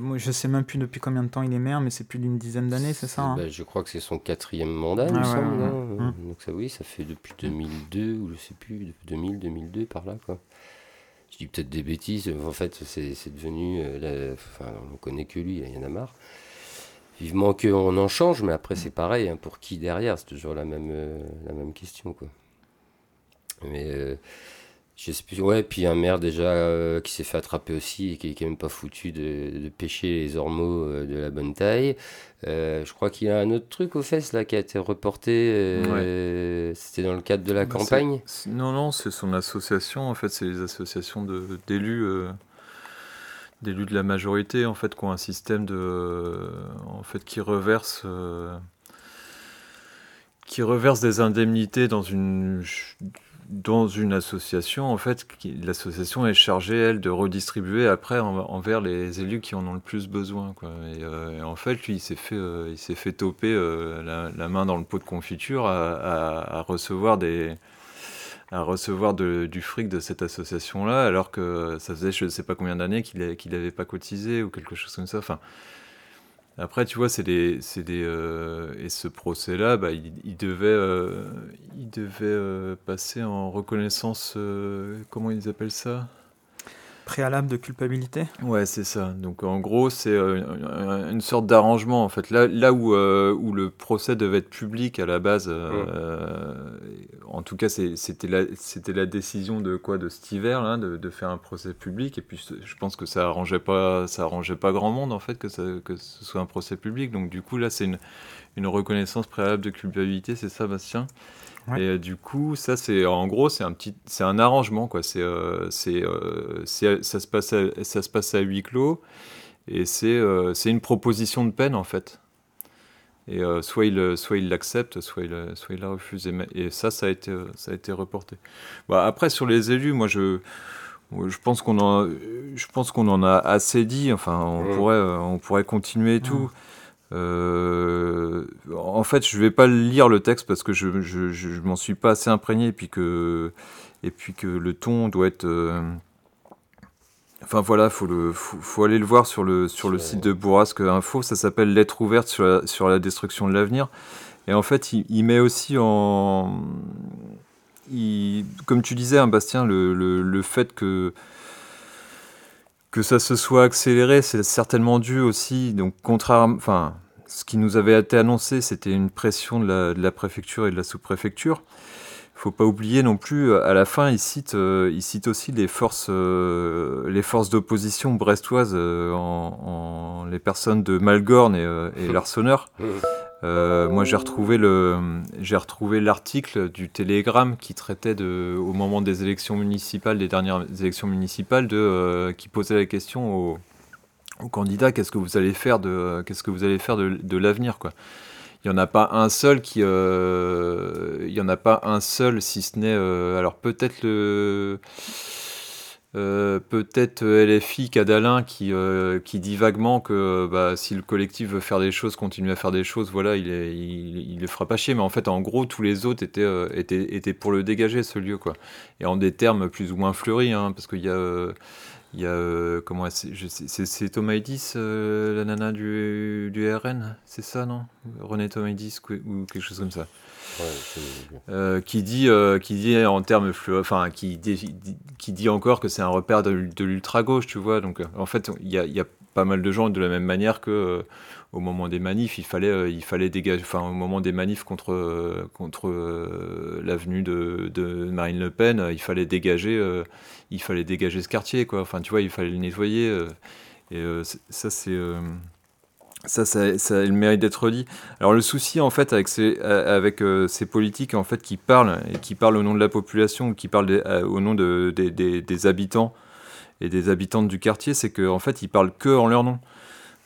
moi, je sais même plus depuis combien de temps il est maire, mais c'est plus d'une dizaine d'années, c'est ça hein bah, Je crois que c'est son quatrième mandat, il me semble. Hein. Hum. Donc ça, oui, ça fait depuis 2002 ou je sais plus, 2000, 2002 par là, quoi je dis peut-être des bêtises, en fait c'est devenu, euh, enfin on connaît que lui, il y en a marre. Vivement qu'on en change, mais après c'est pareil, hein, pour qui derrière, c'est toujours la même, euh, la même question. Quoi. Mais euh, je sais plus, ouais, puis un maire déjà euh, qui s'est fait attraper aussi et qui est même pas foutu de, pêcher les ormeaux euh, de la bonne taille. Euh, je crois qu'il y a un autre truc aux fesses là qui a été reporté. C'était dans le cadre de la bah, campagne? Non, non, c'est son association. En fait, c'est les associations d'élus. d'élus de la majorité en fait qui ont un système de en fait qui reverse qui reverse des indemnités dans une dans une association, en fait, l'association est chargée, elle, de redistribuer après envers les élus qui en ont le plus besoin. Quoi. Et, euh, en fait, lui, il s'est fait, euh, fait toper euh, la, main dans le pot de confiture à, recevoir des à recevoir du fric de cette association-là, alors que ça faisait je ne sais pas combien d'années qu'il n'avait pas cotisé ou quelque chose comme ça. Après, tu vois, c'est des, c'est des euh, et ce procès-là, bah, il, devait, euh, il devait euh, passer en reconnaissance. comment ils appellent ça? Préalable de culpabilité Ouais, c'est ça. Donc en gros, c'est euh, une sorte d'arrangement en fait. Là, là où, euh, où le procès devait être public à la base, euh, en tout cas, c'était la, la décision de quoi? De cet hiver là, de, de, faire un procès public. Et puis je pense que ça arrangeait pas, ça arrangeait pas grand monde en fait que, ça, que ce soit un procès public. Donc du coup là, c'est une, une reconnaissance préalable de culpabilité, c'est ça, Bastien? Et euh, du coup, ça c'est en gros c'est un petit c'est un arrangement quoi. C'est euh, c'est euh, ça se passe à, ça se passe à huis clos et c'est c'est une proposition de peine en fait. Et soit il soit il l'accepte, soit il soit il la refuse. Et, ça ça a été ça a été reporté. Bah, après sur les élus, moi je je pense qu'on en, je pense qu'on en a assez dit. Enfin, on pourrait, on pourrait continuer et tout. Euh, en fait, je vais pas lire le texte parce que je, je, je, m'en suis pas assez imprégné et puis que, et puis que le ton doit être. Euh, enfin voilà, faut le, faut, aller le voir sur le, sur le site de Bourrasque Info. Ça s'appelle Lettre ouverte sur la, sur la destruction de l'avenir. Et en fait, il, met aussi en. comme tu disais, hein, Bastien, le, le, fait que, que ça se soit accéléré, c'est certainement dû aussi, donc contrairement, enfin, ce qui nous avait été annoncé, c'était une pression de la, de la préfecture et de la sous-préfecture faut pas oublier non plus, à la fin, il cite, euh, il cite aussi les forces, euh, les forces d'opposition brestoises, euh, en, les personnes de Malgorn et, et *laughs* Larsonneur. Moi, j'ai retrouvé le, j'ai retrouvé l'article du Télégramme qui traitait de, au moment des élections municipales, des dernières élections municipales, de, qui posait la question aux, candidats qu'est-ce que vous allez faire de, qu'est-ce que vous allez faire de, de l'avenir, quoi il n'y en a pas un seul qui. Euh, il y en a pas un seul, si ce n'est. Euh, alors peut-être le. Euh, peut-être LFI Cadalin qui, qui dit vaguement que bah, si le collectif veut faire des choses, continue à faire des choses, voilà, il, est, il, le fera pas chier. Mais en fait, en gros, tous les autres étaient, étaient, étaient pour le dégager, ce lieu. Quoi. Et en des termes plus ou moins fleuris, hein, parce qu'il y a il y a euh, comment c'est Tomaidis, euh, la nana du, du RN, c'est ça non? René Tomaidis ou quelque chose comme ça. Euh, qui dit qui dit en termes enfin qui dit, qui dit encore que c'est un repère de, de l'ultra gauche, tu vois. Donc en fait il y a, y a, pas mal de gens de la même manière que au moment des manifs, il fallait, il fallait dégager, enfin, au moment des manifs contre, contre l'avenue de, de, Marine Le Pen, il fallait dégager il fallait dégager ce quartier, quoi. Enfin, tu vois, il fallait le nettoyer. Euh, et euh, ça, c'est. Euh, ça, ça, ça, le mérite d'être dit. Alors le souci en fait avec ces, avec, ces politiques en fait qui parlent et qui parlent au nom de la population, qui parlent au nom de, des, habitants et des habitantes du quartier, c'est qu'en en fait ils parlent que en leur nom.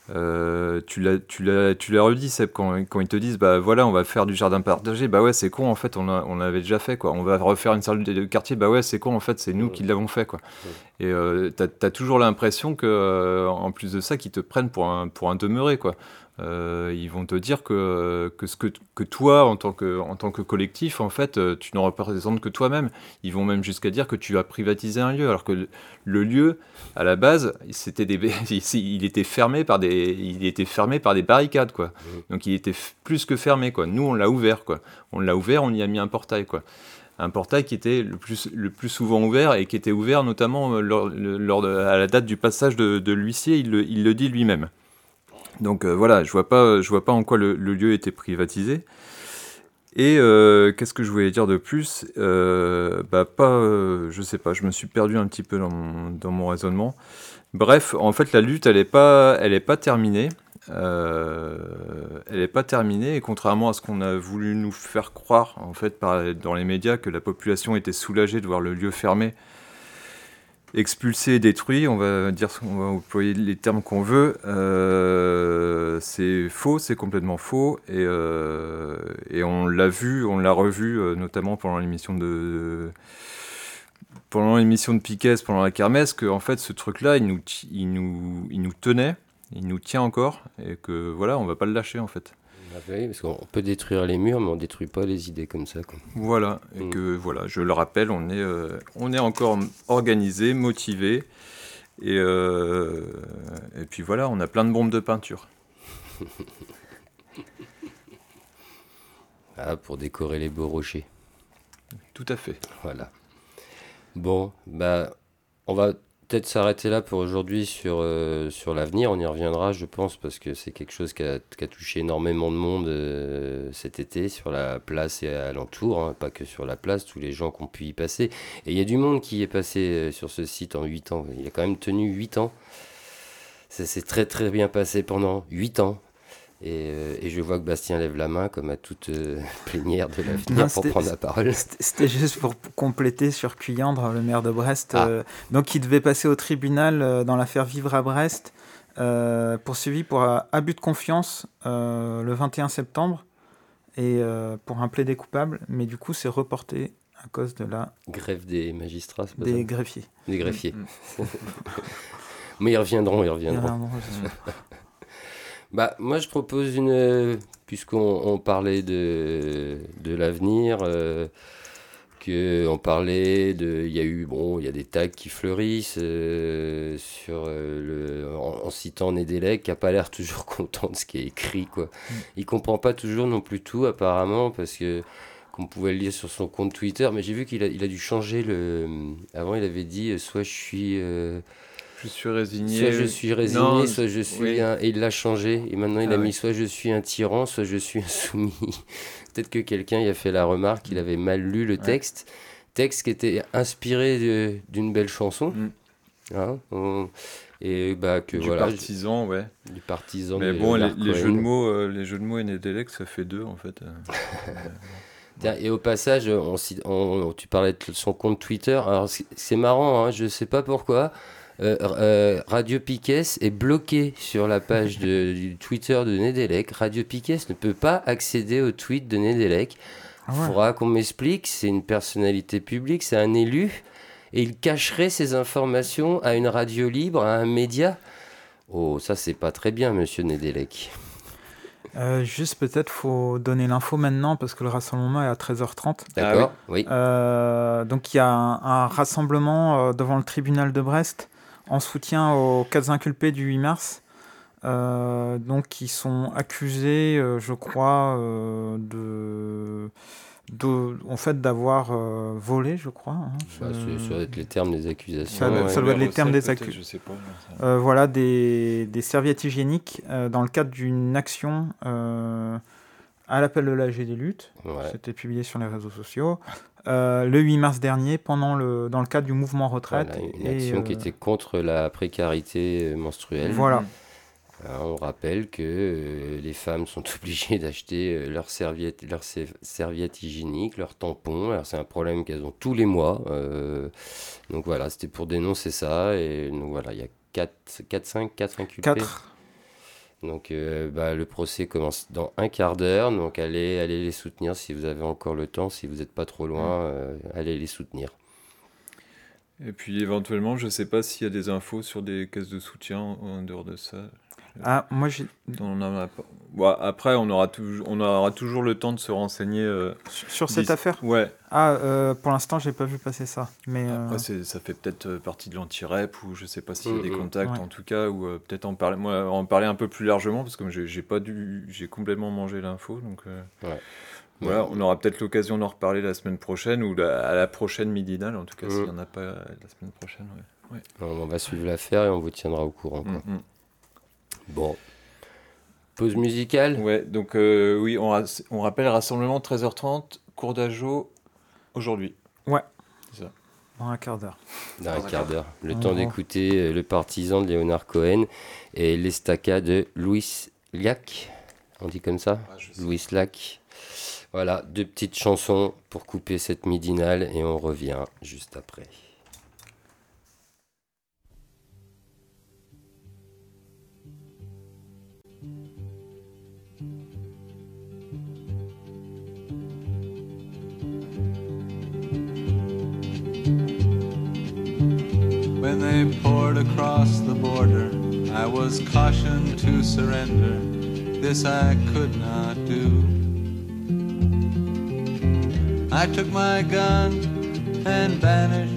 Euh, tu l'as, redit, Seb, quand, quand, ils te disent, bah voilà, on va faire du jardin partagé, bah ouais, c'est con, en fait, on, a, on l'avait déjà fait, quoi. On va refaire une salle de quartier, bah ouais, c'est con, en fait, c'est nous qui l'avons fait, quoi. Et euh, t'as, as toujours l'impression que, euh, en plus de ça, qu'ils te prennent pour un, pour un demeuré, quoi. Euh, ils vont te dire que, que, ce que, que, toi, en tant que, en tant que collectif, en fait, euh, tu n'en représentes que toi-même. Ils vont même jusqu'à dire que tu as privatisé un lieu, alors que le, lieu, à la base, c'était des, *laughs* il était fermé par des, il était fermé par des barricades, quoi. Donc il était plus que fermé, quoi. Nous, on l'a ouvert, quoi. On l'a ouvert, on y a mis un portail, quoi un portail qui était le plus, le plus souvent ouvert et qui était ouvert notamment euh, lors, lors de, à la date du passage de, de l'huissier, il, il, le dit lui-même. Donc euh, voilà, je vois pas, je vois pas en quoi le, lieu était privatisé. Et euh, qu'est-ce que je voulais dire de plus? Euh, Bah pas, je sais pas, je me suis perdu un petit peu dans mon, raisonnement. Bref, en fait, la lutte, elle n'est pas, elle est pas terminée. elle n'est pas terminée contrairement à ce qu'on a voulu nous faire croire en fait dans les médias que la population était soulagée de voir le lieu fermé expulsé détruit, on va dire, on va employer les termes qu'on veut, euh, c'est faux, c'est complètement faux, et, euh, et on l'a vu, on l'a revu, euh, notamment pendant l'émission de, pendant l'émission de Piquet, pendant la kermesse, que en fait ce truc-là, il nous, il nous, il nous tenait, il nous tient encore, et que voilà, on va pas le lâcher en fait. Ah bah oui, parce qu'on peut détruire les murs, mais on détruit pas les idées comme ça. Voilà, et mm. que voilà, je le rappelle, on est, euh, on est encore organisé, motivé, et, euh, et puis voilà, on a plein de bombes de peinture. *laughs* ah, pour décorer les beaux rochers. Tout à fait. Voilà. Bon, bah, on va peut-être s'arrêter là pour aujourd'hui sur, euh, sur l'avenir. On y reviendra, je pense, parce que c'est quelque chose qui a, touché énormément de monde euh, cet été sur la place et alentour, hein, pas que sur la place, tous les gens qui ont pu y passer. Et il y a du monde qui est passé euh, sur ce site en 8 ans. Il a quand même tenu 8 ans. Ça s'est très très bien passé pendant 8 ans. Euh, et, je vois que Bastien lève la main comme à toute euh, *laughs* plénière de l'avenir pour prendre la parole. *laughs* C'était juste pour compléter sur Cuyandre, le maire de Brest. Ah. Euh, donc il devait passer au tribunal dans l'affaire Vivre à Brest, poursuivi pour abus de confiance le 21 septembre et pour un plaidé coupable. Mais du coup c'est reporté à cause de la... Grève des magistrats, Des greffiers. Des greffiers. Mm. *laughs* Mais ils reviendront, ils reviendront. Ils reviendront bah, moi, je propose une. Puisqu'on parlait de, de l'avenir, euh, que on parlait de il y a eu bon il y a des tags qui fleurissent euh, sur euh, le en, citant Nedelec qui a pas l'air toujours *laughs* content de ce qui est écrit quoi mm. il comprend pas toujours non plus tout apparemment parce que qu'on pouvait le lire sur son compte Twitter mais j'ai vu qu'il a, il a dû changer le avant il avait dit soit je suis je suis résigné. Soit je suis résigné, soit je suis un... Et il l'a changé. Et maintenant, il ah a mis soit je suis un tyran, soit je suis un soumis. *laughs* Peut-être que quelqu'un y a fait la remarque qu'il avait mal lu le texte. Texte qui était inspiré d'une belle chanson. Mm. Hein, et bah que du voilà. partisan, ouais. Du partisan. Mais bon, les, jeux de mots, euh, les jeux de mots ça fait deux en fait. *laughs* et au passage, on, tu parlais de son compte Twitter. Alors c'est marrant, hein, je sais pas pourquoi. Euh, euh, Radio Piquet est bloqué sur la page de, *laughs* du Twitter de Nedelec. Radio Piquet ne peut pas accéder au tweet de Nedelec. Il ah faudra qu'on m'explique, c'est une personnalité publique, c'est un élu, et il cacherait ses informations à une radio libre, à un média. Oh, ça c'est pas très bien, monsieur Nedelec. Euh, juste peut-être faut donner l'info maintenant parce que le rassemblement est à 13h30. D'accord, ah oui. donc il y a un rassemblement devant le tribunal de Brest en soutien aux quatre inculpés du 8 mars. Euh, donc qui sont accusés, euh, je crois, euh, de, de, en fait, d'avoir volé, je crois. Hein, bah, ça doit être les termes des accusations. Ça, doit être les termes des accusations. voilà, des, des, serviettes hygiéniques dans le cadre d'une action à l'appel de l'AG des luttes. C'était publié sur les réseaux sociaux. Euh, le 8 mars dernier, pendant le, dans le cadre du mouvement retraite. une action qui euh, était contre la précarité menstruelle. Voilà. Euh, on rappelle que les femmes sont *laughs* obligées d'acheter leurs serviettes, leurs serviettes hygiéniques, leurs tampons. Alors c'est un problème qu'elles ont tous les mois. donc voilà, c'était pour dénoncer ça. Et donc voilà, il y a 4, 4 5, 4 inculpés. 4 donc euh, bah, le procès commence dans un quart d'heure, donc allez, allez les soutenir si vous avez encore le temps, si vous n'êtes pas trop loin, euh, allez les soutenir. Et puis éventuellement, je ne sais pas s'il y a des infos sur des caisses de soutien en dehors de ça. Ah, moi j'ai. après, on aura, toujours, on aura toujours le temps de se renseigner. Euh, sur cette affaire Ouais. Ah, euh, pour l'instant, j'ai pas vu passer ça. Mais Après, euh, ça fait peut-être partie de l'anti-rep ou je sais pas s'il y a des contacts en tout cas, ou peut-être en parler, moi, en parler un peu plus largement parce que j'ai pas dû. J'ai complètement mangé l'info. Donc. Ouais. Voilà, on aura peut-être l'occasion d'en reparler la semaine prochaine ou à la prochaine midinale, en tout cas, s'il n'y en a pas la semaine prochaine. Ouais. On va suivre l'affaire et on vous tiendra au courant. Quoi. Mm, mm. Bon. Pause musicale Ouais, donc euh, oui, on, on, rappelle rassemblement 13h30, cours d'Ajo aujourd'hui. Ouais. C'est ça. Dans un quart d'heure. Dans un quart d'heure. Le temps d'écouter euh, Le Partisan de Léonard Cohen et l'Estaca de Louis Liac. On dit comme ça? Louis Lac. Voilà, deux petites chansons pour couper cette midinale et on revient juste après. Across the border, I was cautioned to surrender. This I could not do. I took my gun and vanished.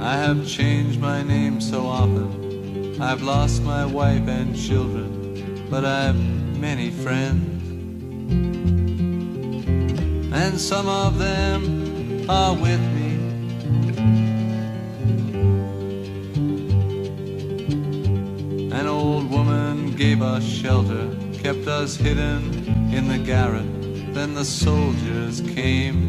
I have changed my name so often. I've lost my wife and children, but I've many friends and some of them are with me. An old woman gave us shelter, kept us hidden in the garret. Then the soldiers came.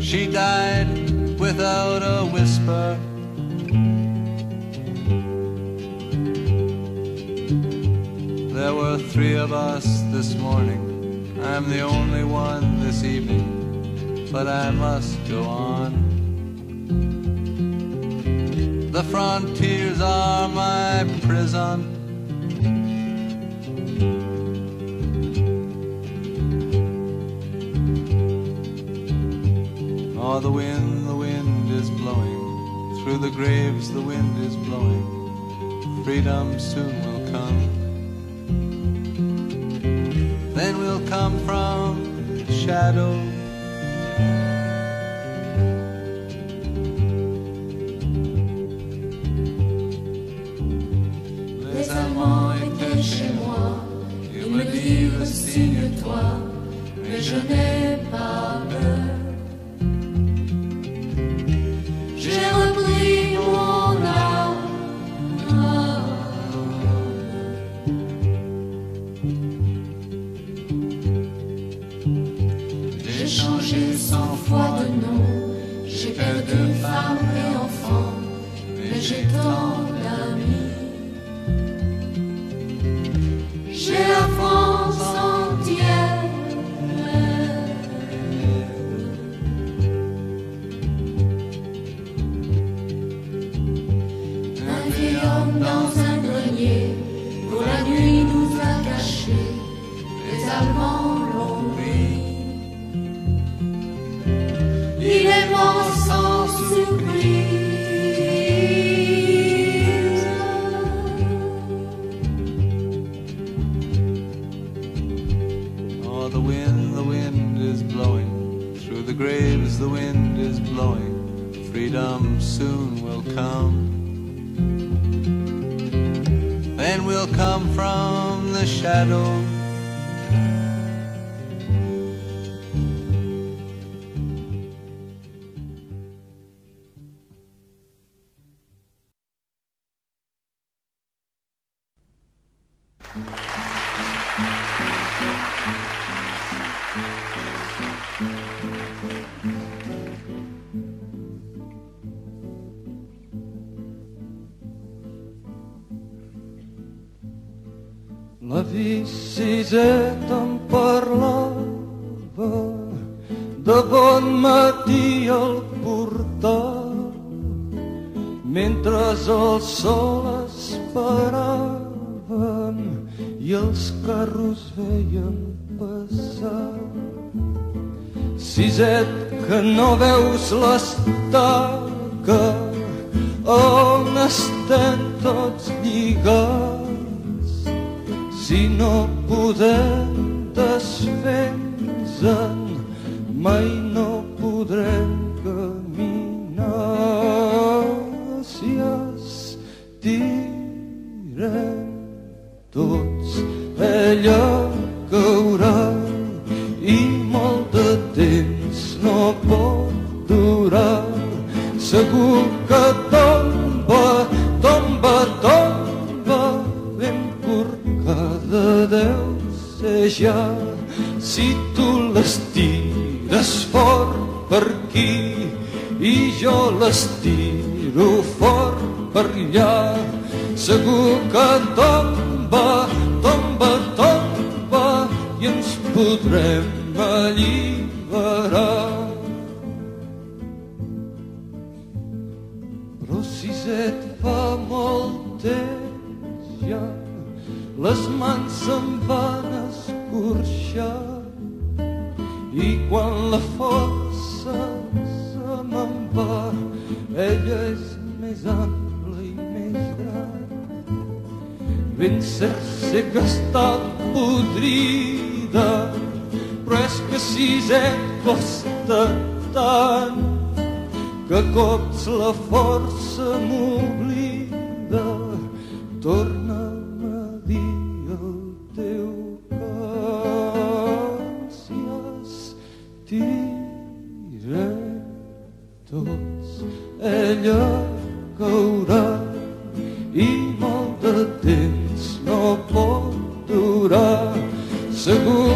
She died without a whisper. There were three of us this morning I'm the only one this evening, but I must go on. The frontiers are my prison. Oh, the wind, the wind is blowing. Through the graves, the wind is blowing. Freedom soon will come. come from shadow. Les Allemands étaient chez moi, ils me dirent, signe-toi, mais je n'ai La bicicleta em parlava de bon matí al portal mentre el sol Josep, que no veus l'estat ella caurà i molt de temps no pot durar. Segur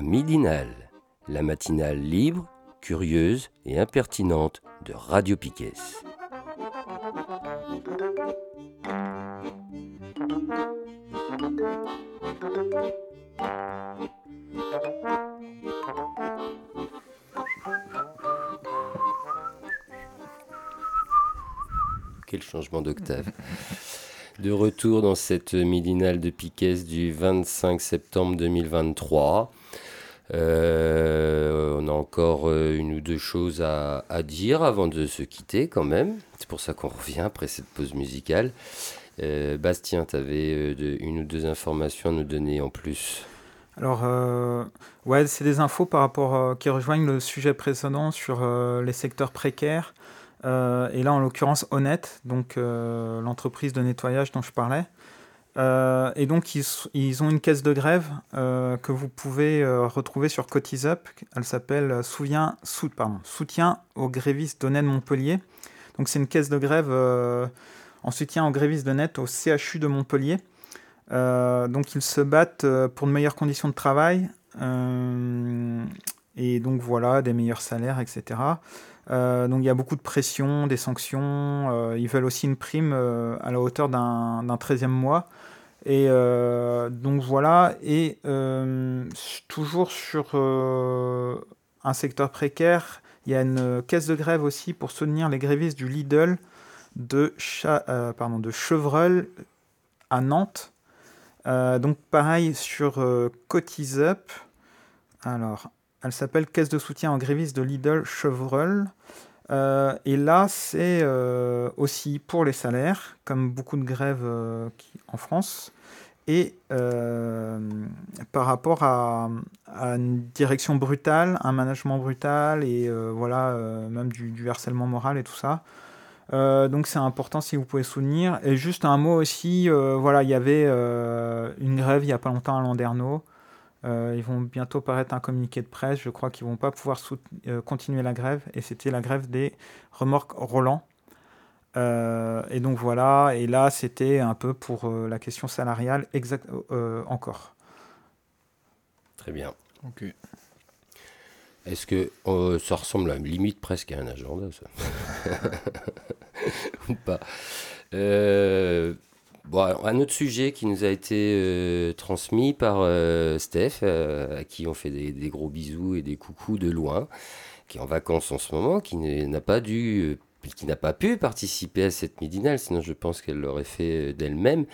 La midinale, la matinale libre, curieuse et impertinente de Radio Piquet. Quel changement d'octave. *laughs* De retour dans cette midinale de Piquet du 25 septembre 2023. Euh, on a encore euh, une ou deux choses à, dire avant de se quitter quand même. C'est pour ça qu'on revient après cette pause musicale. Euh, Bastien, tu avais une ou deux informations à nous donner en plus? Alors, euh, ouais, c'est des infos par rapport qui rejoignent le sujet précédent sur les secteurs précaires. Et là, en l'occurrence, Honnête, donc l'entreprise de nettoyage dont je parlais. Euh, et donc, ils, ont une caisse de grève euh, que vous pouvez euh, retrouver sur Cotisup. Elle s'appelle Souvien- sou- Soutien aux grévistes d'Honnête Montpellier. Donc, c'est une caisse de grève en soutien aux grévistes d'Honnête au CHU de Montpellier. Donc, ils se battent pour de meilleures conditions de travail. et donc, voilà, des meilleurs salaires, etc. Euh, donc il y a beaucoup de pression, des sanctions. euh, ils veulent aussi une prime euh, à la hauteur d'un d'un 13e mois. Et donc voilà. Et toujours sur un secteur précaire, il y a une caisse de grève aussi pour soutenir les grévistes du Lidl de, Cha- Chevreul à Nantes. Donc pareil sur euh, Cotisup. Alors, elle s'appelle Caisse de soutien aux grévistes de Lidl Chevreul. Euh, et là, c'est euh, aussi pour les salaires, comme beaucoup de grèves euh, en France, et par rapport à, une direction brutale, un management brutal, et voilà, même du, du harcèlement moral et tout ça. Donc c'est important si vous pouvez soutenir. Et juste un mot aussi, voilà, il y avait une grève il n'y a pas longtemps à Landerneau. Euh, ils vont bientôt paraître un communiqué de presse. Je crois qu'ils vont pas pouvoir euh, continuer la grève. Et c'était la grève des remorques Roland. Euh, et donc voilà. Et là, c'était un peu pour euh, la question salariale exact, euh, encore. Très bien. Ok. Est-ce que euh, ça ressemble à limite presque à un agenda, ça? *laughs* Ou pas? Euh, bon, Un autre sujet qui nous a été euh, transmis par euh, Steph, euh, à qui on fait des, gros bisous et des coucous de loin, qui est en vacances en ce moment, qui n'a pas dû, qui n'a pas pu participer à cette midinale, sinon je pense qu'elle l'aurait fait d'elle-même.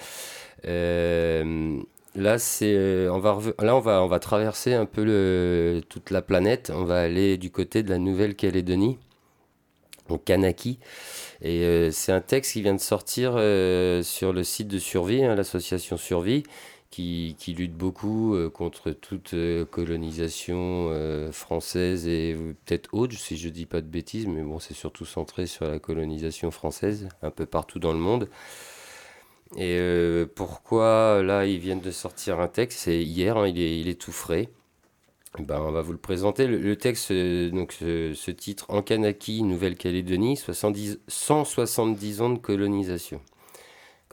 Là, c'est, on va, là on, va, on va traverser un peu toute la planète. On va aller du côté de la Nouvelle-Calédonie, au Kanaki. Et euh, c'est un texte qui vient de sortir euh, sur le site de Survie, hein, l'association Survie, qui, lutte beaucoup euh, contre toute colonisation française et peut-être autre, si je dis pas de bêtises, mais bon, c'est surtout centré sur la colonisation française, un peu partout dans le monde. Et pourquoi là ils viennent de sortir un texte, c'est hier, hein, il est tout frais. Ben, on va vous le présenter. Le, texte, euh, donc ce, ce titre, Ankanaki, Nouvelle-Calédonie, 70 170 ans de colonisation.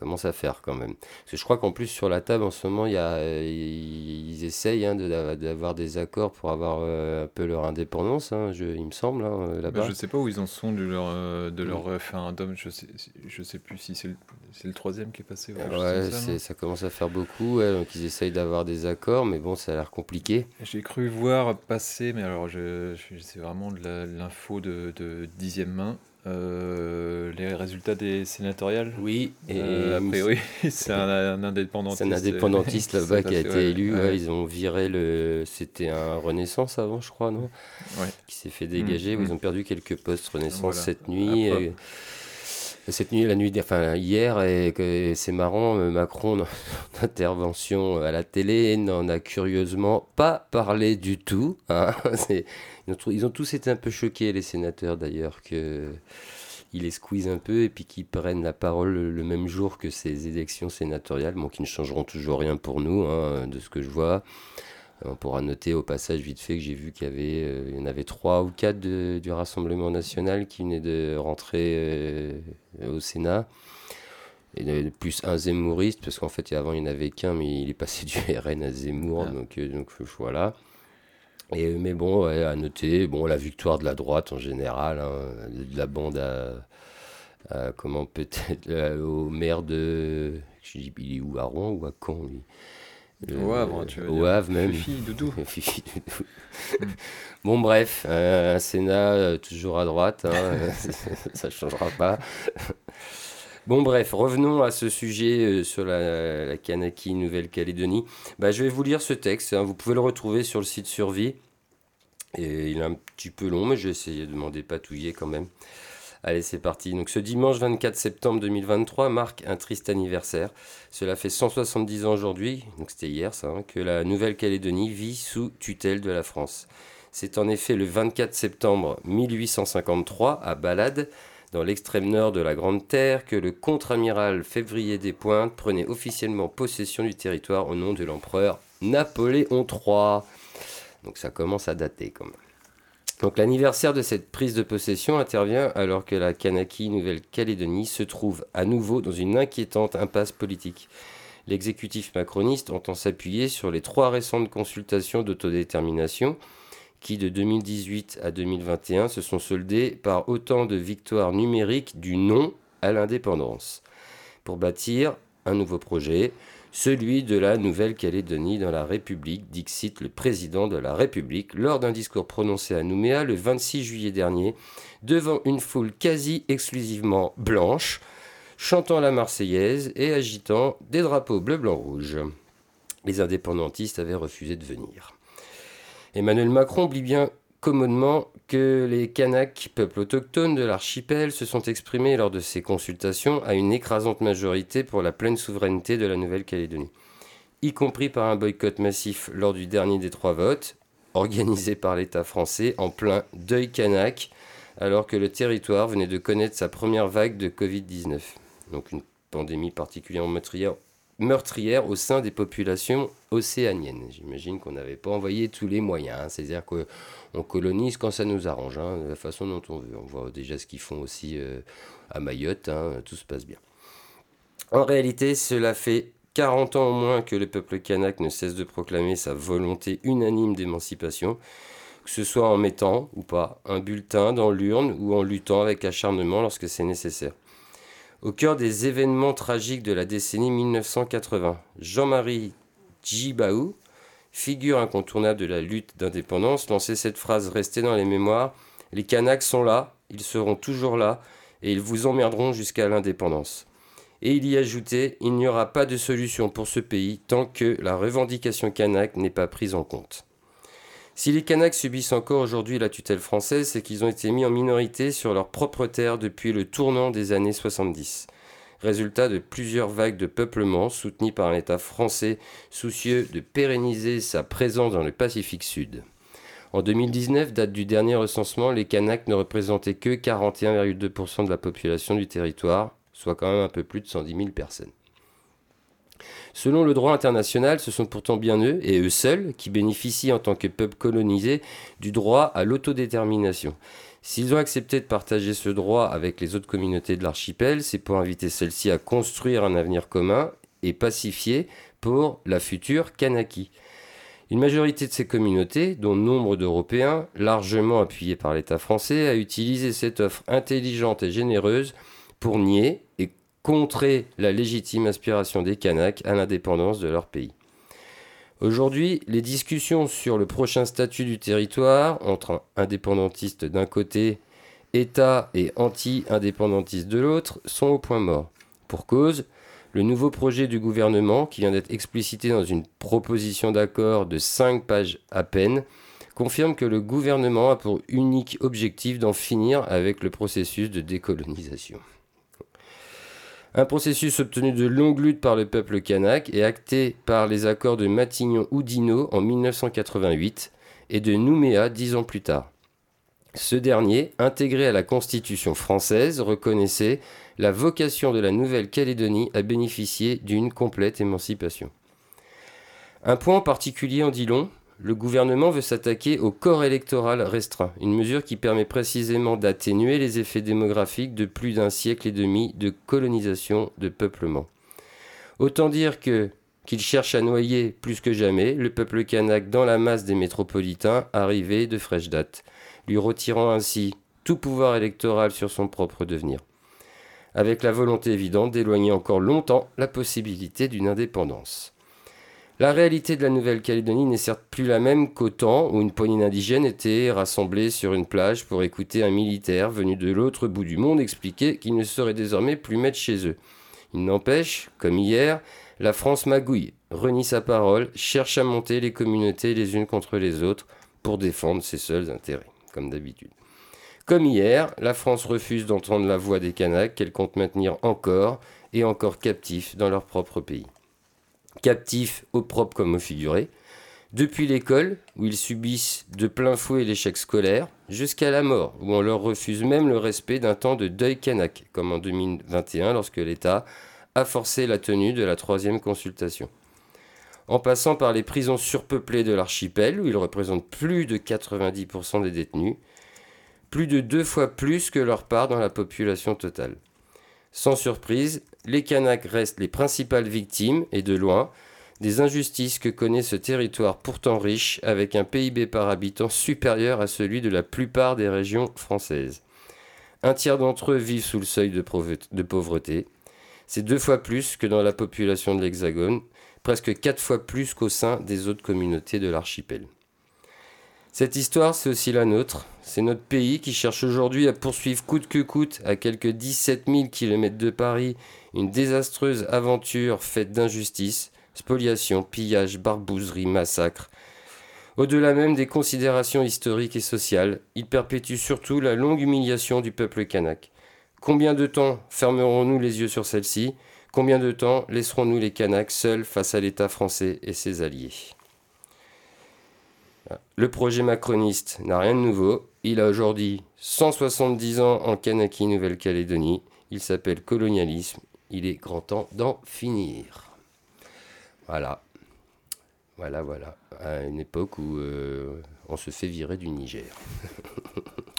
Commence à faire quand même. Parce que je crois qu'en plus sur la table en ce moment, y a, euh, ils, essayent hein, de- d'avoir des accords pour avoir euh, un peu leur indépendance, hein, je- il me semble, hein, Bah, là-bas. je sais pas où ils en sont de leur, euh, de leur référendum. Je sais, je sais plus si c'est le, le troisième qui est passé. Ouais, comme ça, commence à faire beaucoup, ouais, donc ils essayent d'avoir des accords, mais bon, ça a l'air compliqué. J'ai cru voir passer, mais alors je, je- c'est vraiment de l'info de, de dixième main. Euh, les résultats des sénatoriales. Oui, et Euh, a priori, *laughs* c'est un, un indépendantiste. C'est un indépendantiste *laughs* là-bas qui a été ouais, élu. ouais. ouais, ils ont viré le. C'était un Renaissance avant, je crois, non? Qui s'est fait dégager. Mm, Ils ont perdu quelques postes Renaissance Voilà. cette nuit. Après- et- Cette nuit, la nuit, enfin hier, et, c'est marrant, euh, Macron, *laughs* dans son intervention à la télé, n'en a curieusement pas parlé du tout. hein. Ils ont, trou- ils ont tous été un peu choqués, les sénateurs d'ailleurs, que il les squeeze un peu et puis qu'ils prennent la parole le, même jour que ces élections sénatoriales, bon, qui ne changeront toujours rien pour nous, hein, de ce que je vois. On pourra noter au passage vite fait que j'ai vu qu'il y avait, euh, il y en avait trois ou quatre de- du Rassemblement national qui venaient de rentrer euh, au Sénat. Et plus un Zemmouriste, parce qu'en fait avant il n'y en avait qu'un, mais il est passé du *laughs* RN à Zemmour, Ah. donc, euh, donc voilà. Et, mais bon, ouais, à noter, bon, la victoire de la droite en général, hein, de la bande à, à- comment peut-être euh, au maire de, je dis, il est où à Rouen ou à Caen lui? Au Havre, tu veux Au dire. Havre même. Fifi, Doudou. *laughs* Fifi Doudou. bon bref, un Sénat euh, toujours à droite, hein, *laughs* ça changera pas. Bon bref, revenons à ce sujet euh, sur la, la Kanaki Nouvelle-Calédonie. Bah, je vais vous lire ce texte, hein, vous pouvez le retrouver sur le site Survie. Et il est un petit peu long, mais je vais essayer de m'en dépatouiller quand même. Allez, c'est parti. Donc ce dimanche 24 septembre 2023 marque un triste anniversaire. Cela fait 170 ans aujourd'hui, donc c'était hier ça, hein, que la Nouvelle-Calédonie vit sous tutelle de la France. C'est en effet le 24 septembre 1853 à Balade, dans l'extrême nord de la Grande Terre, que le contre-amiral Février des Pointes prenait officiellement possession du territoire au nom de l'empereur Napoléon III. Donc ça commence à dater quand même. Donc l'anniversaire de cette prise de possession intervient alors que la Kanaki Nouvelle-Calédonie se trouve à nouveau dans une inquiétante impasse politique. L'exécutif macroniste entend s'appuyer sur les trois récentes consultations d'autodétermination qui de 2018 à 2021 se sont soldées par autant de victoires numériques du non à l'indépendance pour bâtir un nouveau projet, celui de la Nouvelle-Calédonie dans la République, dixit le président de la République lors d'un discours prononcé à Nouméa le 26 juillet dernier devant une foule quasi exclusivement blanche, chantant la Marseillaise et agitant des drapeaux bleu, blanc, rouge. Les indépendantistes avaient refusé de venir. Emmanuel Macron oublie bien commodement que les Kanaks, peuple autochtone de l'archipel, se sont exprimés lors de ces consultations à une écrasante majorité pour la pleine souveraineté de la Nouvelle-Calédonie, y compris par un boycott massif lors du dernier des trois votes, organisé par l'État français en plein deuil kanak, alors que le territoire venait de connaître sa première vague de Covid-19, donc une pandémie particulièrement meurtrière, meurtrière au sein des populations océaniennes. J'imagine qu'on n'avait pas envoyé tous les moyens, hein. c'est-à-dire que on colonise quand ça nous arrange, hein, de la façon dont on veut. On voit déjà ce qu'ils font aussi euh, à Mayotte, hein, tout se passe bien. En réalité, cela fait 40 ans au moins que le peuple kanak ne cesse de proclamer sa volonté unanime d'émancipation, que ce soit en mettant ou pas un bulletin dans l'urne ou en luttant avec acharnement lorsque c'est nécessaire. Au cœur des événements tragiques de la décennie 1980, Jean-Marie Djibaou, figure incontournable de la lutte d'indépendance, lançait cette phrase restée dans les mémoires Les Kanaks sont là, ils seront toujours là, et ils vous emmerderont jusqu'à l'indépendance. Et il y ajoutait Il n'y aura pas de solution pour ce pays tant que la revendication kanak n'est pas prise en compte. Si les Kanaks subissent encore aujourd'hui la tutelle française, c'est qu'ils ont été mis en minorité sur leur propre terre depuis le tournant des années 70. résultat de plusieurs vagues de peuplement soutenues par un État français soucieux de pérenniser sa présence dans le Pacifique Sud. En 2019, date du dernier recensement, les Kanaks ne représentaient que 41,2% de la population du territoire, soit quand même un peu plus de 110 000 personnes. Selon le droit international, ce sont pourtant bien eux, et eux seuls, qui bénéficient en tant que peuple colonisé du droit à l'autodétermination. S'ils ont accepté de partager ce droit avec les autres communautés de l'archipel, c'est pour inviter celles-ci à construire un avenir commun et pacifié pour la future Kanaki. Une majorité de ces communautés, dont nombre d'Européens, largement appuyés par l'État français, a utilisé cette offre intelligente et généreuse pour nier contrer la légitime aspiration des Kanaks à l'indépendance de leur pays. Aujourd'hui, les discussions sur le prochain statut du territoire entre indépendantistes d'un côté, État et anti-indépendantistes de l'autre sont au point mort. Pour cause, le nouveau projet du gouvernement, qui vient d'être explicité dans une proposition d'accord de 5 pages à peine, confirme que le gouvernement a pour unique objectif d'en finir avec le processus de décolonisation. Un processus obtenu de longue lutte par le peuple kanak et acté par les accords de Matignon-Oudinot en 1988 et de Nouméa dix ans plus tard. Ce dernier, intégré à la Constitution française, reconnaissait la vocation de la Nouvelle-Calédonie à bénéficier d'une complète émancipation. Un point en particulier en dit long, le gouvernement veut s'attaquer au corps électoral restreint, une mesure qui permet précisément d'atténuer les effets démographiques de plus d'un siècle et demi de colonisation, de peuplement. Autant dire que qu'il cherche à noyer plus que jamais le peuple kanak dans la masse des métropolitains arrivés de fraîche date, lui retirant ainsi tout pouvoir électoral sur son propre devenir, avec la volonté évidente d'éloigner encore longtemps la possibilité d'une indépendance. La réalité de la Nouvelle-Calédonie n'est certes plus la même qu'au temps où une poignée d'indigènes était rassemblée sur une plage pour écouter un militaire venu de l'autre bout du monde expliquer qu'il ne serait désormais plus maître chez eux. Il n'empêche, comme hier, la France magouille, renie sa parole, cherche à monter les communautés les unes contre les autres pour défendre ses seuls intérêts, comme d'habitude. Comme hier, la France refuse d'entendre la voix des Kanaks qu'elle compte maintenir encore et encore captifs dans leur propre pays captifs au propre comme au figuré, depuis l'école, où ils subissent de plein fouet l'échec scolaire, jusqu'à la mort, où on leur refuse même le respect d'un temps de deuil kanak, comme en 2021 lorsque l'État a forcé la tenue de la troisième consultation. En passant par les prisons surpeuplées de l'archipel, où ils représentent plus de 90% des détenus, plus de deux fois plus que leur part dans la population totale. Sans surprise, les Kanaks restent les principales victimes, et de loin, des injustices que connaît ce territoire pourtant riche, avec un PIB par habitant supérieur à celui de la plupart des régions françaises. Un tiers d'entre eux vivent sous le seuil de, pauvreté. C'est deux fois plus que dans la population de l'Hexagone, presque quatre fois plus qu'au sein des autres communautés de l'archipel. Cette histoire, c'est aussi la nôtre. C'est notre pays qui cherche aujourd'hui à poursuivre coûte que coûte, à quelques 17 000 km de Paris, une désastreuse aventure faite d'injustice, spoliation, pillage, barbouzerie, massacre. Au-delà même des considérations historiques et sociales, il perpétue surtout la longue humiliation du peuple kanak. Combien de temps fermerons-nous les yeux sur celle-ci? Combien de temps laisserons-nous les Kanaks seuls face à l'État français et ses alliés? Le projet macroniste n'a rien de nouveau. Il a aujourd'hui 170 ans en Kanaki, Nouvelle-Calédonie. Il s'appelle colonialisme. Il est grand temps d'en finir. Voilà. Voilà, voilà. À une époque où euh, on se fait virer du Niger.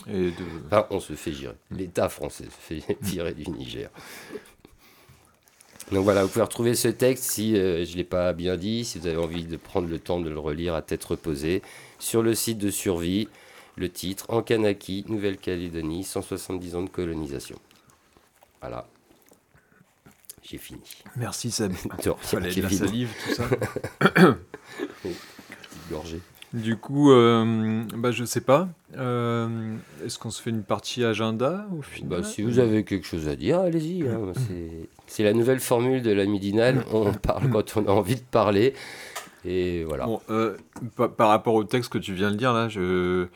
Et Enfin, on se fait virer. L'État français se fait virer du Niger. Donc voilà, vous pouvez retrouver ce texte si euh, je ne l'ai pas bien dit, si vous avez envie de prendre le temps de le relire à tête reposée, sur le site de survie, le titre En Kanaki, Nouvelle-Calédonie, 170 ans de colonisation. Voilà. J'ai fini. Merci. *laughs* Fallait de la salive, tout ça. *coughs* *coughs* gorgée. Du coup, euh, bah, je sais pas. Euh, est-ce qu'on se fait une partie agenda au final bah, Si vous avez quelque chose à dire, allez-y. Hein. *clears throat* C'est la nouvelle formule de la midinale. *clears throat* On parle quand on a envie de parler. Et voilà. Euh, par, rapport au texte que tu viens de dire, là, je...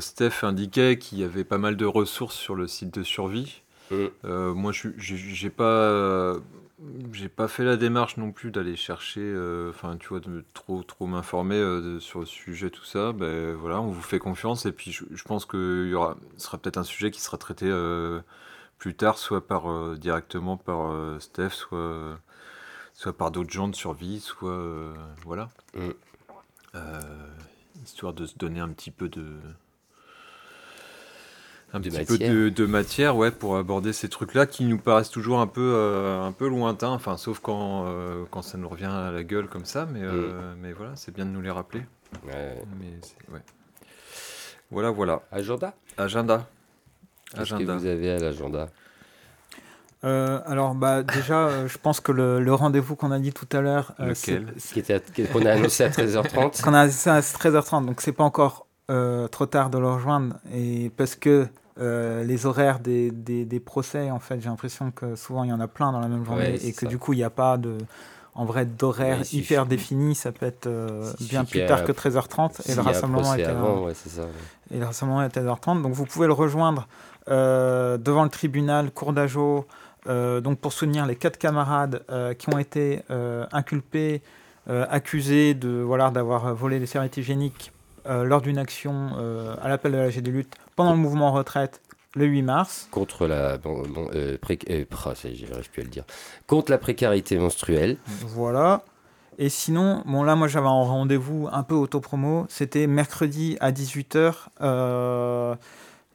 Steph indiquait qu'il y avait pas mal de ressources sur le site de survie. Mm. Euh, moi, je j'ai pas, euh, j'ai pas fait la démarche non plus d'aller chercher, euh, enfin, tu vois, de trop, trop m'informer euh, de- sur le sujet, tout ça. Ben voilà, on vous fait confiance et puis je, je pense que il y aura, ce sera peut-être un sujet qui sera traité euh, plus tard, soit par directement par Steph, soit, soit par d'autres gens de survie, soit voilà, Mm. Histoire de se donner un petit peu de un De petit peu matière. de, de matière ouais, pour aborder ces trucs-là qui nous paraissent toujours un peu, euh, un peu lointains, enfin, sauf quand, euh, quand ça nous revient à la gueule comme ça, mais, euh, mais voilà, c'est bien de nous les rappeler. Ouais. Mais c'est- ouais. Voilà, voilà. Agenda? Agenda. Qu'est-ce que Agenda. vous avez à l'agenda? Euh, alors, bah, déjà, euh, je pense que le, le rendez-vous qu'on a dit tout à l'heure, euh, Lequel? qu'on a annoncé à 13h30 *laughs* qu'on a ça à 13h30, donc c'est pas encore euh, trop tard de le rejoindre. Et parce que euh, les horaires des, des, des procès, en fait, j'ai l'impression que souvent il y en a plein dans la même journée Ouais, et que ça. du coup il n'y a pas de. En vrai, d'horaire Ouais, hyper défini, ça peut être euh, bien plus tard que 13h30 et le rassemblement procès était avant, ouais, c'est ça. ouais. et le rassemblement est à 13h30. Donc vous pouvez le rejoindre devant le tribunal Cour d'Ajo euh, donc pour soutenir les quatre camarades qui ont été inculpés, accusés de voilà d'avoir volé des serviettes hygiéniques euh, lors d'une action euh, à l'appel de la GD Lutte pendant le mouvement retraite le 8 mars. Contre la. Bon, bon, euh, pré- ça y est, j'arrive plus à le dire. Contre la précarité menstruelle. Voilà. Et sinon, bon là, moi j'avais un rendez-vous un peu auto-promo. C'était mercredi à 18h. euh,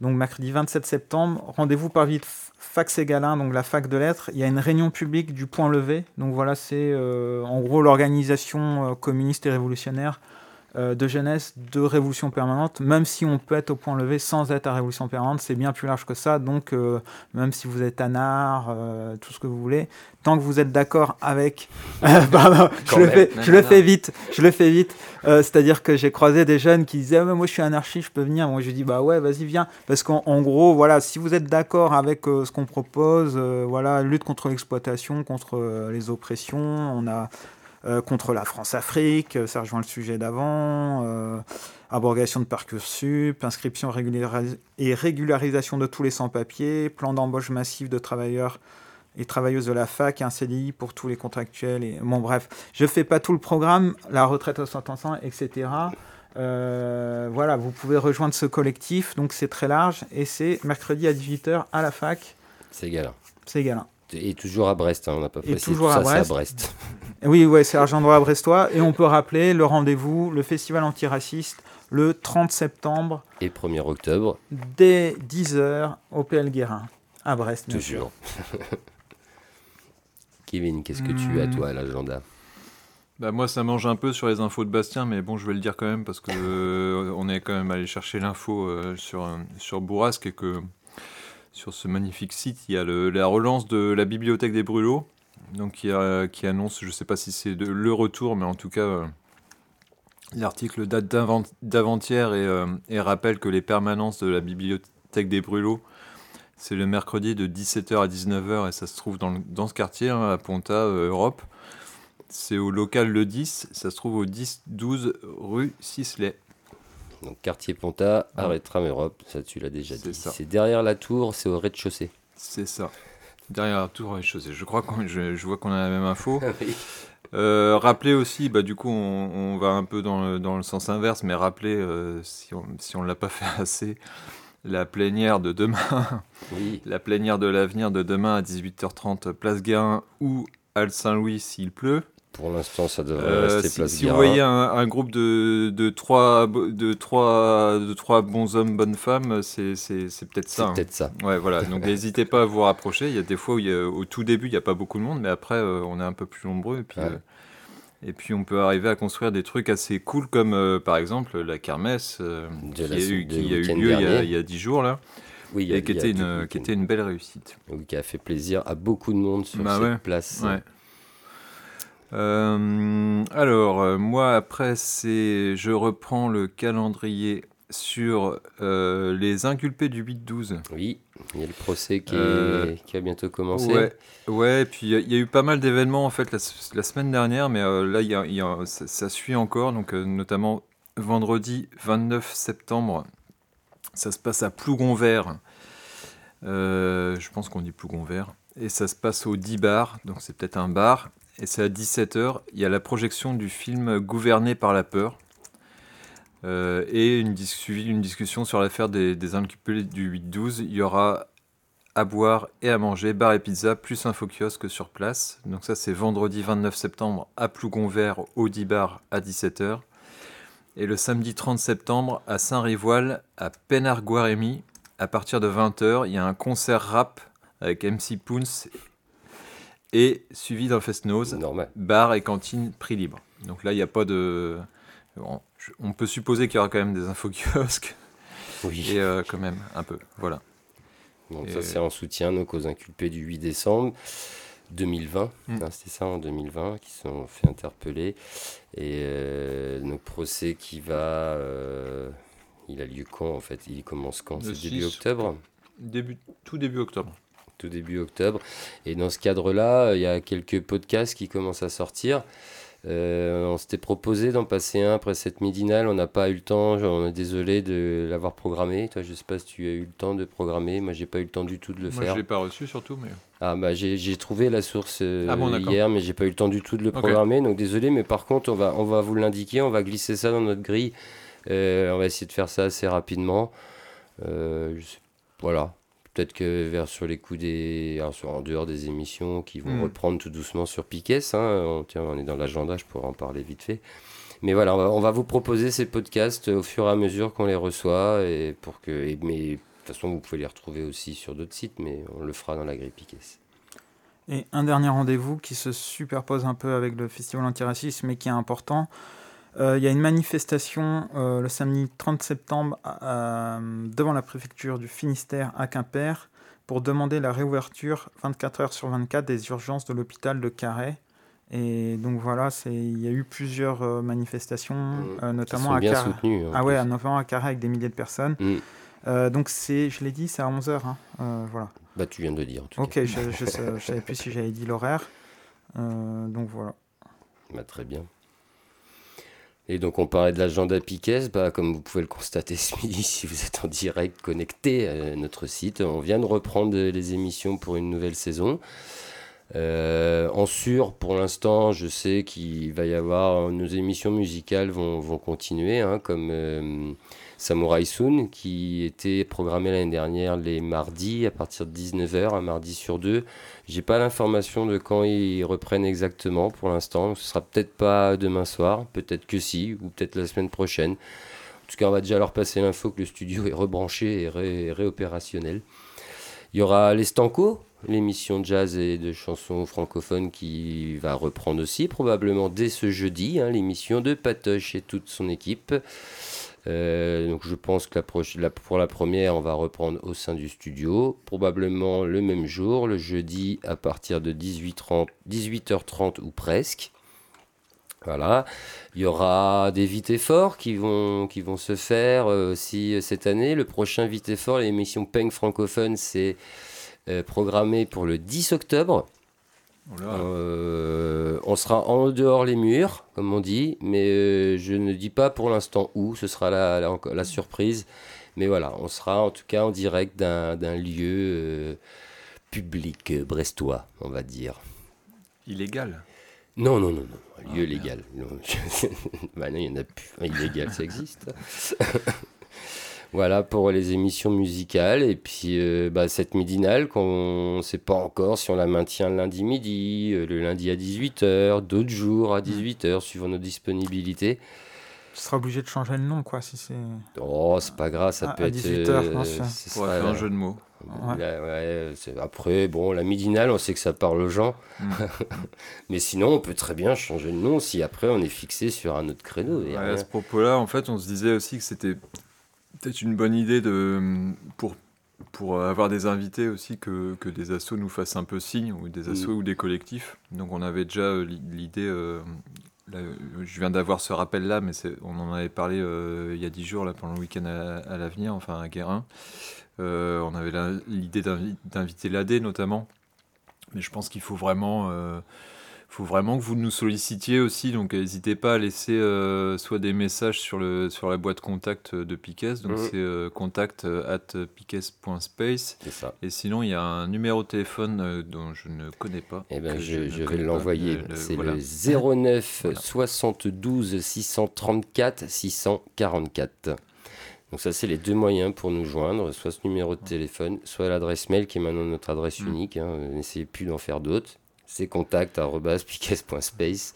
donc mercredi 27 septembre. Rendez-vous par vite Fax et Galin, donc la fac de lettres. Il y a une réunion publique du point levé. Donc voilà, c'est euh, en gros l'organisation euh, communiste et révolutionnaire euh, de jeunesse de Révolution permanente. Même si on peut être au point levé sans être à Révolution permanente, c'est bien plus large que ça. Donc euh, même si vous êtes anard, euh, tout ce que vous voulez, tant que vous êtes d'accord avec... *laughs* Je le, fais, je le vite, je le fais vite. C'est-à-dire que j'ai croisé des jeunes qui disaient Ah, mais moi je suis anarchiste, je peux venir. Moi je dis bah ouais, vas-y viens. Parce qu'en en gros, voilà, si vous êtes d'accord avec ce qu'on propose, voilà, lutte contre l'exploitation, contre les oppressions, on a contre la France-Afrique, euh, ça rejoint le sujet d'avant, euh, abrogation de Parcoursup, inscription et régularisation de tous les sans-papiers, plan d'embauche massif de travailleurs et travailleuses de la fac, un CDI pour tous les contractuels. Et... Bon, bref, je fais pas tout le programme, la retraite au 100 ans, etc. Euh, voilà, vous pouvez rejoindre ce collectif, donc c'est très large, et c'est mercredi à 18h à la fac, C'est galin. c'est égal. Et toujours à Brest, hein, on n'a pas Et précisé. toujours tout à ça. Brest. Oui, ouais, c'est Argent Droit Brestois, et on peut rappeler le rendez-vous, le festival antiraciste, le 30 septembre, Et 1er octobre, dès 10h au PL Guérin, à Brest. toujours. *laughs* Kevin, qu'est-ce que tu as, Hmm. toi, à l'agenda? Bah moi ça mange un peu sur les infos de Bastien, mais bon je vais le dire quand même parce que euh, on est quand même allé chercher l'info euh, sur, sur Bourrasque et que sur ce magnifique site il y a le- la relance de la bibliothèque des Brûlots, donc qui, annonce, je sais pas si c'est le retour, mais en tout cas euh, l'article date d'avant- d'avant-hier et, euh, et rappelle que les permanences de la bibliothèque des Brûlots c'est le mercredi de 17h à 19h et ça se trouve dans, le- dans ce quartier hein, à Ponta, euh, Europe. C'est au local Le 10, ça se trouve au 10-12 rue Sisley. Donc, quartier Ponta, arrêt tram Europe, ça tu l'as déjà dit. C'est derrière la tour, c'est au rez-de-chaussée. C'est ça. Derrière la tour rez-de-chaussée. Je crois que je, je vois qu'on a la même info. *laughs* Oui. Euh, rappelez aussi, bah, du coup, on, on va un peu dans le, dans le sens inverse, mais rappelez, euh, si on si on ne l'a pas *laughs* fait assez, la plénière de demain, oui. la plénière de l'avenir de demain à 18h30, place Guérin ou Halle Saint-Louis s'il pleut. Pour l'instant, ça devrait Euh, rester si, place si vous voyez un, un groupe de, de, trois, de, trois, de trois bons hommes, bonnes femmes, c'est c'est- c'est peut-être C'est ça. hein. peut-être ça. Ouais, voilà. Donc *laughs* n'hésitez pas à vous rapprocher. Il y a des fois où il y a- au tout début, il n'y a pas beaucoup de monde, mais après, euh, on est un peu plus nombreux. Et puis, Ouais. euh, et puis on peut arriver à construire des trucs assez cool, comme euh, par exemple la kermesse qui, la a eu, de qui a eu week-end lieu il y a, 10 jours, là, Oui, il y a- et qui il y a était, une, qui était une belle réussite. Oui, qui a fait plaisir à beaucoup de monde sur Bah cette ouais. place. Ouais. Euh, alors, euh, moi, après, c'est, je reprends le calendrier sur euh, les inculpés du 8-12. Oui, il y a le procès qui, est- Euh, qui a bientôt commencé. Ouais, ouais, et puis il y a- il y, a eu pas mal d'événements en fait la, semaine dernière, mais euh, là, il y a- il y a- ça, ça suit encore, donc notamment vendredi 29 septembre, ça se passe à Plougonvert. Je pense qu'on dit Plougon Vert. Et ça se passe au 10 bar, donc c'est peut-être un bar. Et c'est à 17h. Il y a la projection du film Gouverné par la peur. Euh, et une, discussion sur l'affaire des, des du 8-12. Il y aura à boire et à manger, bar et pizza, plus faux kiosque sur place. Donc ça, c'est vendredi 29 septembre à Plougon-Vert, au 10 bar à 17h. Et le samedi 30 septembre à Saint-Rivoil, à Penarguaremi, à partir de 20h, il y a un concert rap avec MC Poons et suivi d'un fest-nose, Normal. bar et cantine prix libre. Donc là, il n'y a pas de... On, je- on peut supposer qu'il y aura quand même des infos-kiosques, *laughs* Oui. et euh, quand même, un peu, voilà. Donc Et- ça c'est en soutien donc, aux inculpés du 8 décembre 2020, Mm. hein, c'était ça en 2020, qui sont fait interpeller. Et euh, procès qui va... euh, il a lieu quand en fait? Il commence quand? C'est début 6. octobre Début, tout début octobre. Début octobre. Et dans ce cadre-là, il y a quelques podcasts qui commencent à sortir. Euh, on s'était proposé d'en passer un après cette midinale. On n'a pas eu le temps. On est désolé de l'avoir programmé. Toi, je sais pas si tu as eu le temps de programmer. Moi, j'ai pas eu le temps du tout de le Moi, faire. je l'ai pas reçu surtout, mais... Ah bah j'ai trouvé la source euh, Ah bon, hier, mais j'ai pas eu le temps du tout de le programmer. Donc désolé, mais par contre, on va on va vous l'indiquer. On va glisser ça dans notre grille. Euh, on va essayer de faire ça assez rapidement. Euh, je sais- voilà. Peut-être que vers sur les coups des alors, sur- en dehors des émissions qui vont Mm. reprendre tout doucement sur Piquet, hein, on, tiens, on est dans l'agenda, je pourrais en parler vite fait. Mais voilà, on va, on va vous proposer ces podcasts au fur et à mesure qu'on les reçoit et pour que et- mais de toute façon vous pouvez les retrouver aussi sur d'autres sites, mais on le fera dans la grille Piquet. Et un dernier rendez-vous qui se superpose un peu avec le festival antiracisme mais qui est important. Euh, Il y a une manifestation euh, le samedi 30 septembre devant la préfecture du Finistère à Quimper pour demander la réouverture 24 heures sur 24 des urgences de l'hôpital de Carhaix. Et donc voilà, il y a eu plusieurs euh, manifestations, Mmh. euh, Qui notamment à bien Carhaix. soutenus. en Ah ouais, notamment à Carhaix avec des milliers de personnes. Mm. Euh, donc c'est, je l'ai dit, c'est à 11h. voilà. Bah tu viens de le dire en tout Ok, cas. je, je, je savais plus si j'avais dit l'horaire. Donc voilà. Bah, très bien. Et donc on parlait de l'agenda Piquet, bah, comme vous pouvez le constater *laughs* ce midi si vous êtes en direct connecté à notre site, on vient de reprendre les émissions pour une nouvelle saison. Euh, en sûr, pour l'instant, je sais qu'il va y avoir nos émissions musicales vont, vont continuer, hein, comme euh, Samurai Soon qui était programmé l'année dernière les mardis à partir de 19h, un mardi sur deux. J'ai pas l'information de quand ils reprennent exactement pour l'instant. Ce sera peut-être pas demain soir, peut-être que si, ou peut-être la semaine prochaine. En tout cas, on va déjà leur passer l'info que le studio est rebranché et ré- réopérationnel. Il y aura les Stanco, l'émission jazz et de chansons francophones qui va reprendre aussi, probablement dès ce jeudi, hein, l'émission de Patoche et toute son équipe. Euh, donc je pense que pour la première, on va reprendre au sein du studio, probablement le même jour, le jeudi à partir de 18h30, 18h30 ou presque. Voilà. Il y aura des vite et forts qui vont, qui vont se faire euh, aussi euh, cette année. Le prochain vite et fort, l'émission Peng francophone, c'est programmé pour le 10 octobre. Oh. Euh, on sera en dehors les murs, comme on dit, mais euh, je ne dis pas pour l'instant où, ce sera la, la- la surprise. Mais voilà, on sera en tout cas en direct d'un lieu euh, public euh, brestois, on va dire. Illégal. Non, non, non, non, lieu Ah, légal. Non, je- *laughs* bah non, il y en a plus. Illégal, ça existe. *laughs* voilà pour les émissions musicales. Et puis, euh, bah, cette midinale, qu'on ne sait pas encore si on la maintient le lundi midi, euh, le lundi à 18h, d'autres jours à 18h, suivant nos disponibilités. Tu seras obligé de changer le nom, quoi, si c'est. Oh, c'est pas grave, ça À- peut à être. 18 heures, euh, non, ça. ce On va sera faire un jeu de mots. Ouais. la- ouais, c'est- après, bon, la midinale, on sait que ça parle aux gens. Mm. *laughs* Mais sinon, on peut très bien changer le nom si après on est fixé sur un autre créneau. À ce propos-là, en fait, on se disait aussi que c'était peut-être une bonne idée de, pour, pour avoir des invités aussi, que, que des assos nous fassent un peu signe, ou des assos Mm. ou des collectifs. Donc on avait déjà euh, l'i- l'idée, euh, euh, je viens d'avoir ce rappel-là, mais on en avait parlé euh, il y a dix jours, là, pendant le week-end à, à l'avenir, enfin à Guérin. Euh, on avait l'idée d'invi- d'inviter l'AD notamment, mais je pense qu'il faut vraiment... faut vraiment que vous nous sollicitiez aussi, donc n'hésitez pas à laisser euh, soit des messages sur, le, sur la boîte contact de Piques, donc Mhm. c'est euh, contact euh, at ça. Et sinon, il y a un numéro de téléphone euh, dont je ne connais pas. Eh ben, je, vais l'envoyer. Le- C'est voilà. le 09 *laughs* Voilà. 72 634 644. Donc ça, c'est les deux moyens pour nous joindre, soit ce numéro de téléphone, soit l'adresse mail qui est maintenant notre adresse Mm. unique. hein. N'essayez plus d'en faire d'autres. C'est contact@piques.space.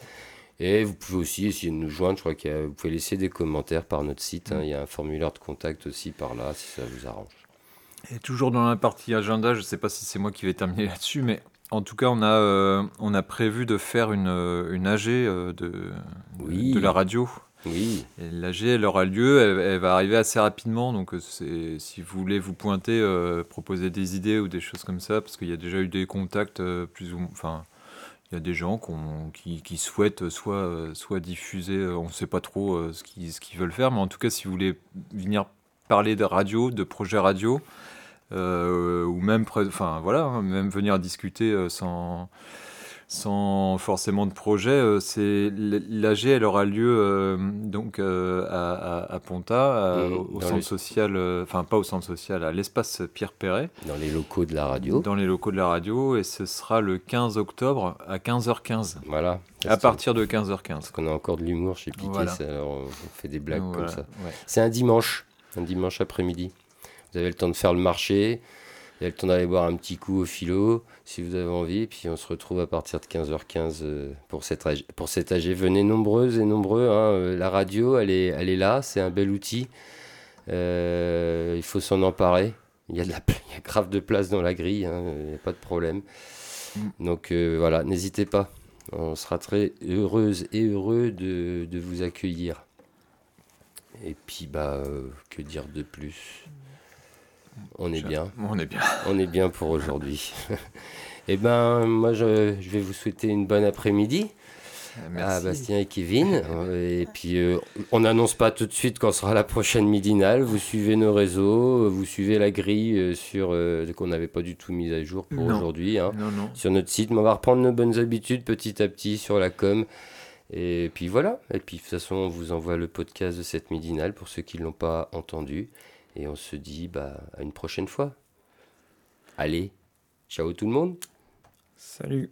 Et vous pouvez aussi essayer de nous joindre. Je crois que vous pouvez laisser des commentaires par notre site. Hein. Il y a un formulaire de contact aussi par là, si ça vous arrange. Et toujours dans la partie agenda, je ne sais pas si c'est moi qui vais terminer là-dessus, mais en tout cas, on a, euh, on a prévu de faire une, euh, une AG euh, de, Oui. de la radio. Oui, Et l'AG, elle aura lieu, elle, va arriver assez rapidement, donc euh, si vous voulez vous pointer, euh, proposer des idées ou des choses comme ça, parce qu'il y a déjà eu des contacts euh, plus ou enfin, il y a des gens qui, souhaitent soit, soit diffuser, on ne sait pas trop ce qu'ils veulent faire, mais en tout cas, si vous voulez venir parler de radio, de projets radio, ou même, enfin voilà, hein, même venir discuter sans, sans forcément de projet. euh, c'est l'AG, elle aura lieu euh, donc euh, à, Ponta, à- au centre les- social, enfin pas au centre social, à l'espace Pierre Perret, dans les locaux de la radio. dans les locaux de la radio, et ce sera le 15 octobre à 15h15. Voilà. À partir de 15h15. Parce qu'on a encore de l'humour chez Piquet, Voilà. ça, alors on fait des blagues Voilà, comme ça. ouais. C'est un dimanche, un dimanche après-midi. Vous avez le temps de faire le marché, il y a le temps d'aller boire un petit coup au philo, si vous avez envie, puis on se retrouve à partir de 15h15 euh, pour cette AG. Pour AG. Venez nombreuses et nombreux, hein, euh, la radio, elle est, elle est là, c'est un bel outil. Euh, il faut s'en emparer. Il y, a grave de place dans la grille, hein, il n'y a pas de problème. Donc voilà, n'hésitez pas. On sera très heureuse et heureux de, de vous accueillir. Et puis, bah, que dire de plus? On est bien, On est bien. *laughs* on est bien pour aujourd'hui. *laughs* Eh ben, moi, je, je vais vous souhaiter une bonne après-midi à Merci. Bastien et Kevin. Euh, *laughs* Et puis, euh, on n'annonce pas tout de suite quand sera la prochaine midinale. Vous suivez nos réseaux, vous suivez la grille euh, sur euh, qu'on n'avait pas du tout mise à jour pour aujourd'hui. hein sur notre site. Mais on va reprendre nos bonnes habitudes petit à petit sur la com. Et puis voilà. Et puis de toute façon, on vous envoie le podcast de cette midinale pour ceux qui ne l'ont pas entendu. Et on se dit bah, à une prochaine fois. Allez, ciao tout le monde. Salut.